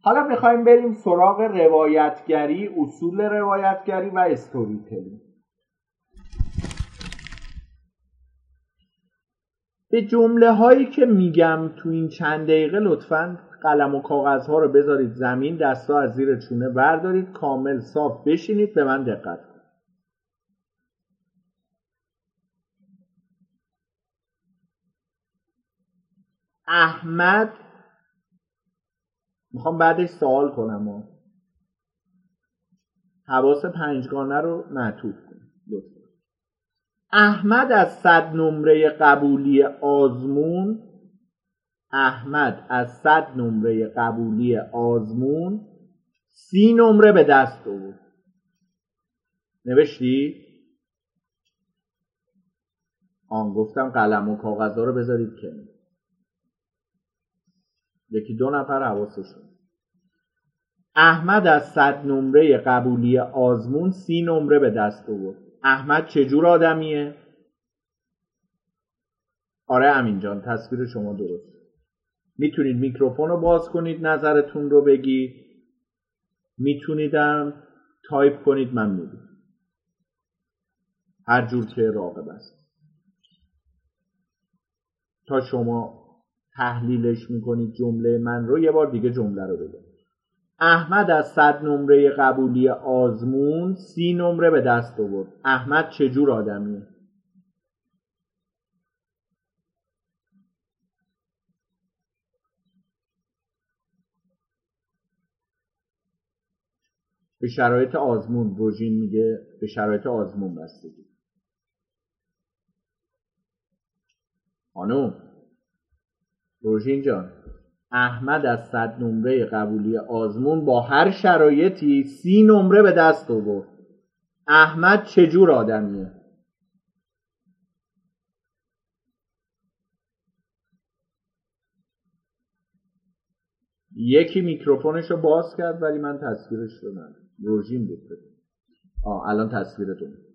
حالا می‌خوایم بریم سراغ روایتگری اصول روایتگری و استوری تلینگ به جمله هایی که میگم تو این چند دقیقه لطفا قلم و کاغذ ها رو بذارید زمین دستا از زیر چونه بردارید کامل صاف بشینید. به من دقت کنید. احمد می‌خوام بعدش سوال کنم. حواس پنجگانه رو معطوف احمد از صد نمره قبولی آزمون احمد از صد نمره قبولی آزمون سی نمره به دست آورد. نوشتی؟ آن گفتم قلم و کاغذ رو بذارید کنار. یکی دو نفر حواسشون احمد از صد نمره قبولی آزمون سی نمره به دست آورد. احمد چجور آدمیه؟ آره امین جان تصویر شما درست. می‌تونید میکروفون رو باز کنید نظرتون رو بگید. میتونیدم تایپ کنید من می‌دونم هر جور که راغبید. تا شما تحلیلش می‌کنید جمله من رو یه بار دیگه جمله رو بگم. احمد از صد نمره قبولی آزمون سی نمره به دست آورد. احمد چجور آدمیه؟ به شرایط آزمون روژین میگه به شرایط آزمون بستگی. خانم روژین جان. احمد از صد نمره قبولی آزمون با هر شرایطی سی نمره به دست آورد. احمد چجور آدمیه؟ یکی میکروفونش رو باز کرد ولی من تصویرش رو ندارم. روژین بود. آه الان تصویرتون.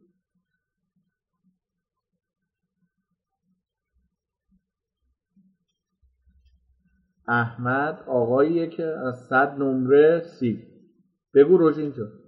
احمد آقاییه که از صد نمره سی. بگو روژین جان.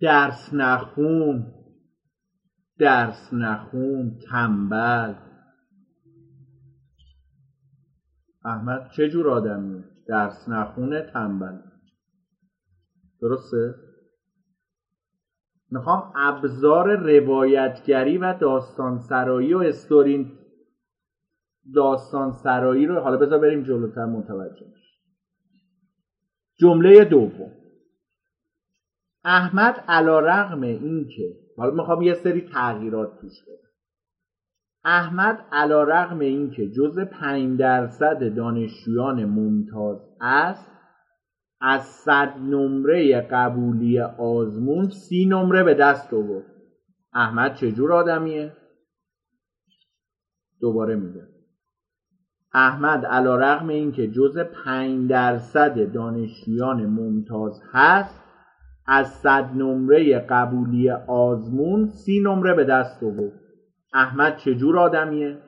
درس نخون درس نخون تنبل. احمد چه جور آدمیه درس نخونه تنبل. درسته؟ می‌خوام ابزار روایتگری و داستان سرایی و استورین داستان سرایی رو حالا بذار بریم جلوتر متوجه جمله دوم. احمد علا رقم این که حالا می‌خوام یه سری تغییرات توش بدم. احمد علا رقم این که جز پنج درصد دانشجویان ممتاز است از صد نمره قبولی آزمون سی نمره به دست آورد. احمد چجور آدمیه؟ دوباره میگه احمد علا رقم این که جز پنج درصد دانشجویان ممتاز هست از صد نمره قبولی آزمون سی نمره به دست آورد. احمد چجور آدمیه؟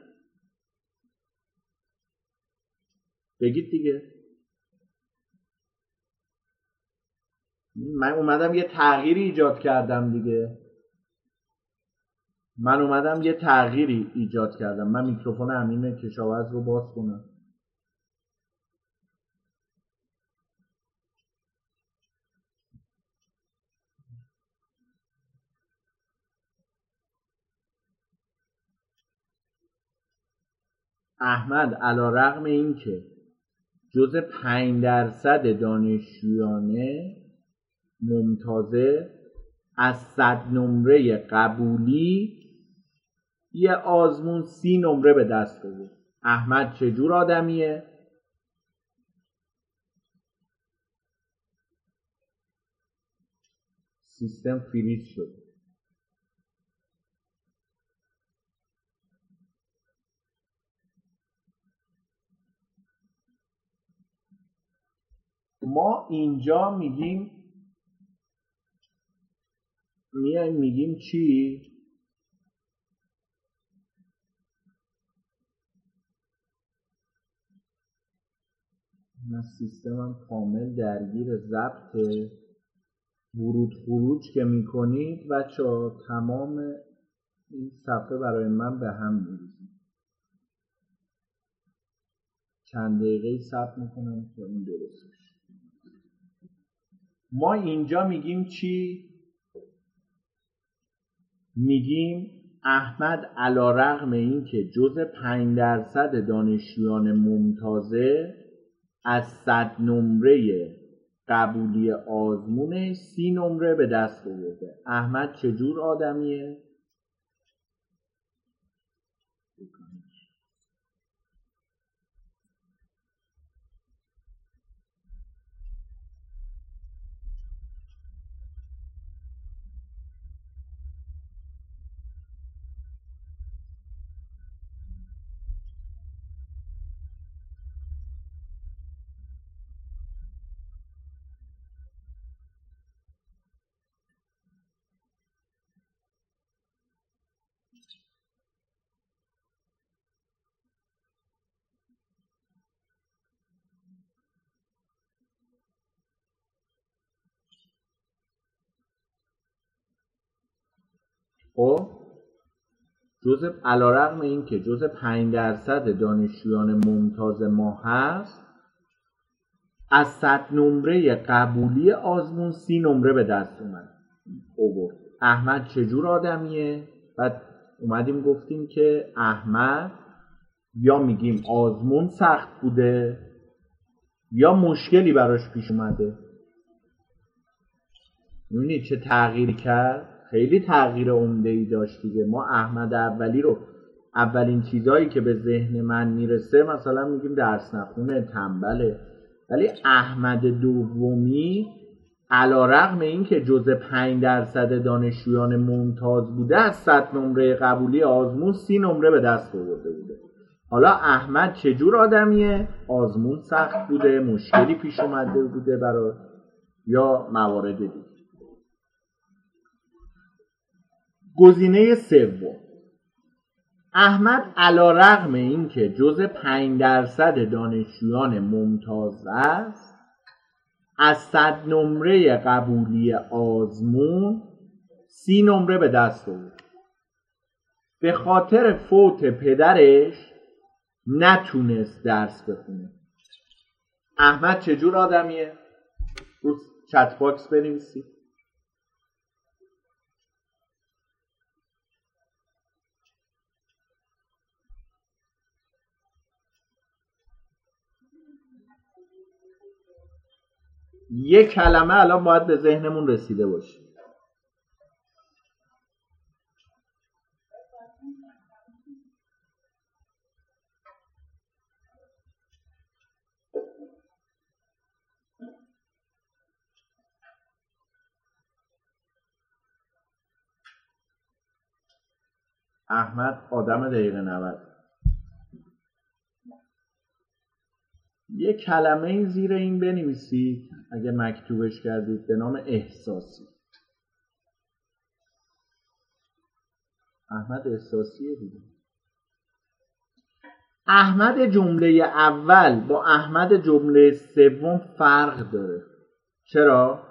بگید دیگه. من اومدم یه تغییری ایجاد کردم دیگه. من اومدم یه تغییری ایجاد کردم. من میکروفون امین کشاورز رو باز کنم. احمد علا رقم این که جز پنج درصد دانشجویانه ممتازه از صد نمره قبولی یه آزمون سی نمره به دست آورد. احمد چجور آدمیه؟ سیستم فریز شد. ما اینجا میگیم میایم میگیم چی؟ من سیستمم کامل درگیر ضبط ورود خروج که می‌کنید. بچه تمام این صفحه برای من به هم میریزید. چند دقیقه ثبت می‌کنم تا این درست. ما اینجا میگیم چی؟ میگیم احمد علا رغم این که جز پنج درصد دانشجویان ممتازه از صد نمره قبولی آزمون سی نمره به دست آورده. احمد چجور آدمیه؟ خب؟ جز علا این که جز پنج درصد دانشجویان ممتاز ما هست از صد نمره قبولی آزمون سی نمره به دست اومد. اوورد. احمد چجور آدمیه؟ بعد اومدیم گفتیم که احمد یا میگیم آزمون سخت بوده یا مشکلی براش پیش اومده. می‌بینید چه تغییر کرد؟ خیلی تغییر عمده ای داشت دیگه. ما احمد اولی رو اولین چیزهایی که به ذهن من می‌رسه مثلا میگیم درس نخونه تنبله. ولی احمد دومی علا رقم این که جز پنج درصد دانشجویان ممتاز بوده از صد نمره قبولی آزمون سی نمره به دست آورده بوده. حالا احمد چجور آدمیه؟ آزمون سخت بوده مشکلی پیش اومده بوده برای یا موارد دیگه. گزینه سوم. احمد علا رغم این که جز پنج درصد دانشجویان ممتاز است از صد نمره قبولی آزمون سی نمره به دست آورد. به خاطر فوت پدرش نتونست درس بخونه. احمد چجور آدمیه؟ رو چت باکس بنویسید. یه کلمه الان باید به ذهنمون رسیده باشه. احمد آدم دقیقه 90 یه کلمه این زیر این بنویسید. اگه مکتوبش کردید به نام احساسی. احمد احساسیه دیگه. احمد جمله اول با احمد جمله سوم فرق داره. چرا؟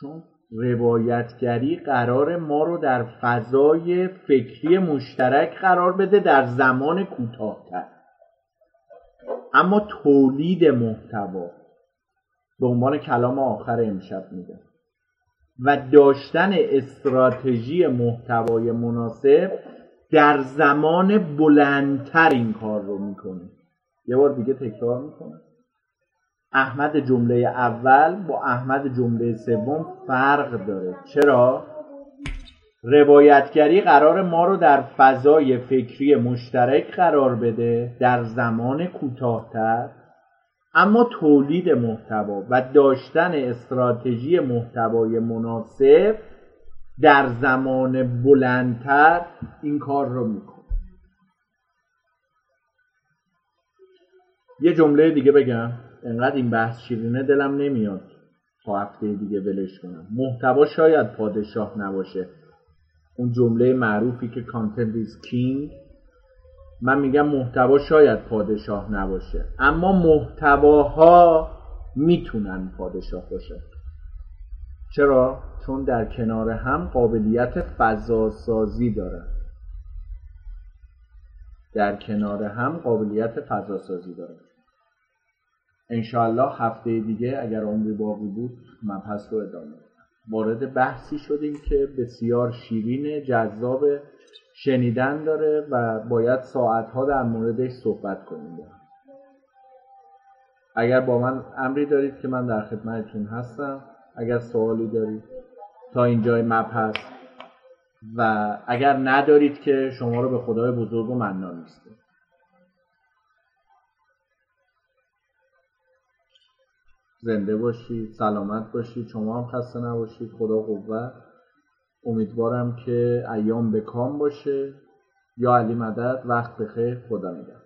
چون روایتگری قرار ما رو در فضای فکری مشترک قرار بده در زمان کوتاهتر. اما تولید محتوا به عنوان کلام آخر امشب میده. و داشتن استراتژی محتوای مناسب در زمان بلندتر این کار رو می‌کنه. یه بار دیگه تکرار می‌کنه احمد جمله اول با احمد جمله سوم فرق داره. چرا؟ روایتگری قرار ما رو در فضای فکری مشترک قرار بده در زمان کوتاهتر. اما تولید محتوا و داشتن استراتژی محتوای مناسب در زمان بلندتر این کار رو می‌کنه. یه جمله دیگه بگم. انقدر این بحث شیرینه دلم نمیاد. تا هفته دیگه ولش کنم. محتوا شاید پادشاه نباشه. اون جمله معروفی که کانتنت is king من میگم محتوا شاید پادشاه نباشه اما محتواها می‌تونن پادشاه باشه. چرا؟ چون در کنار هم قابلیت فضاسازی دارن. در کنار هم قابلیت فضاسازی دارن. انشاءالله هفته دیگه اگر عمری باقی بود مبحث رو ادامه وارد بحثی شدیم که بسیار شیرین جذاب شنیدن داره و باید ساعتها در موردش صحبت کنیم. اگر با من امری دارید که من در خدمتتون هستم اگر سوالی دارید تا اینجای مبحث و اگر ندارید که شما رو به خدای بزرگ و منان زنده باشید سلامت باشید شما هم خسته نباشید خدا قوت. امیدوارم که ایام به کام باشه. یا علی مدد وقت بخیر خدا نگهدار.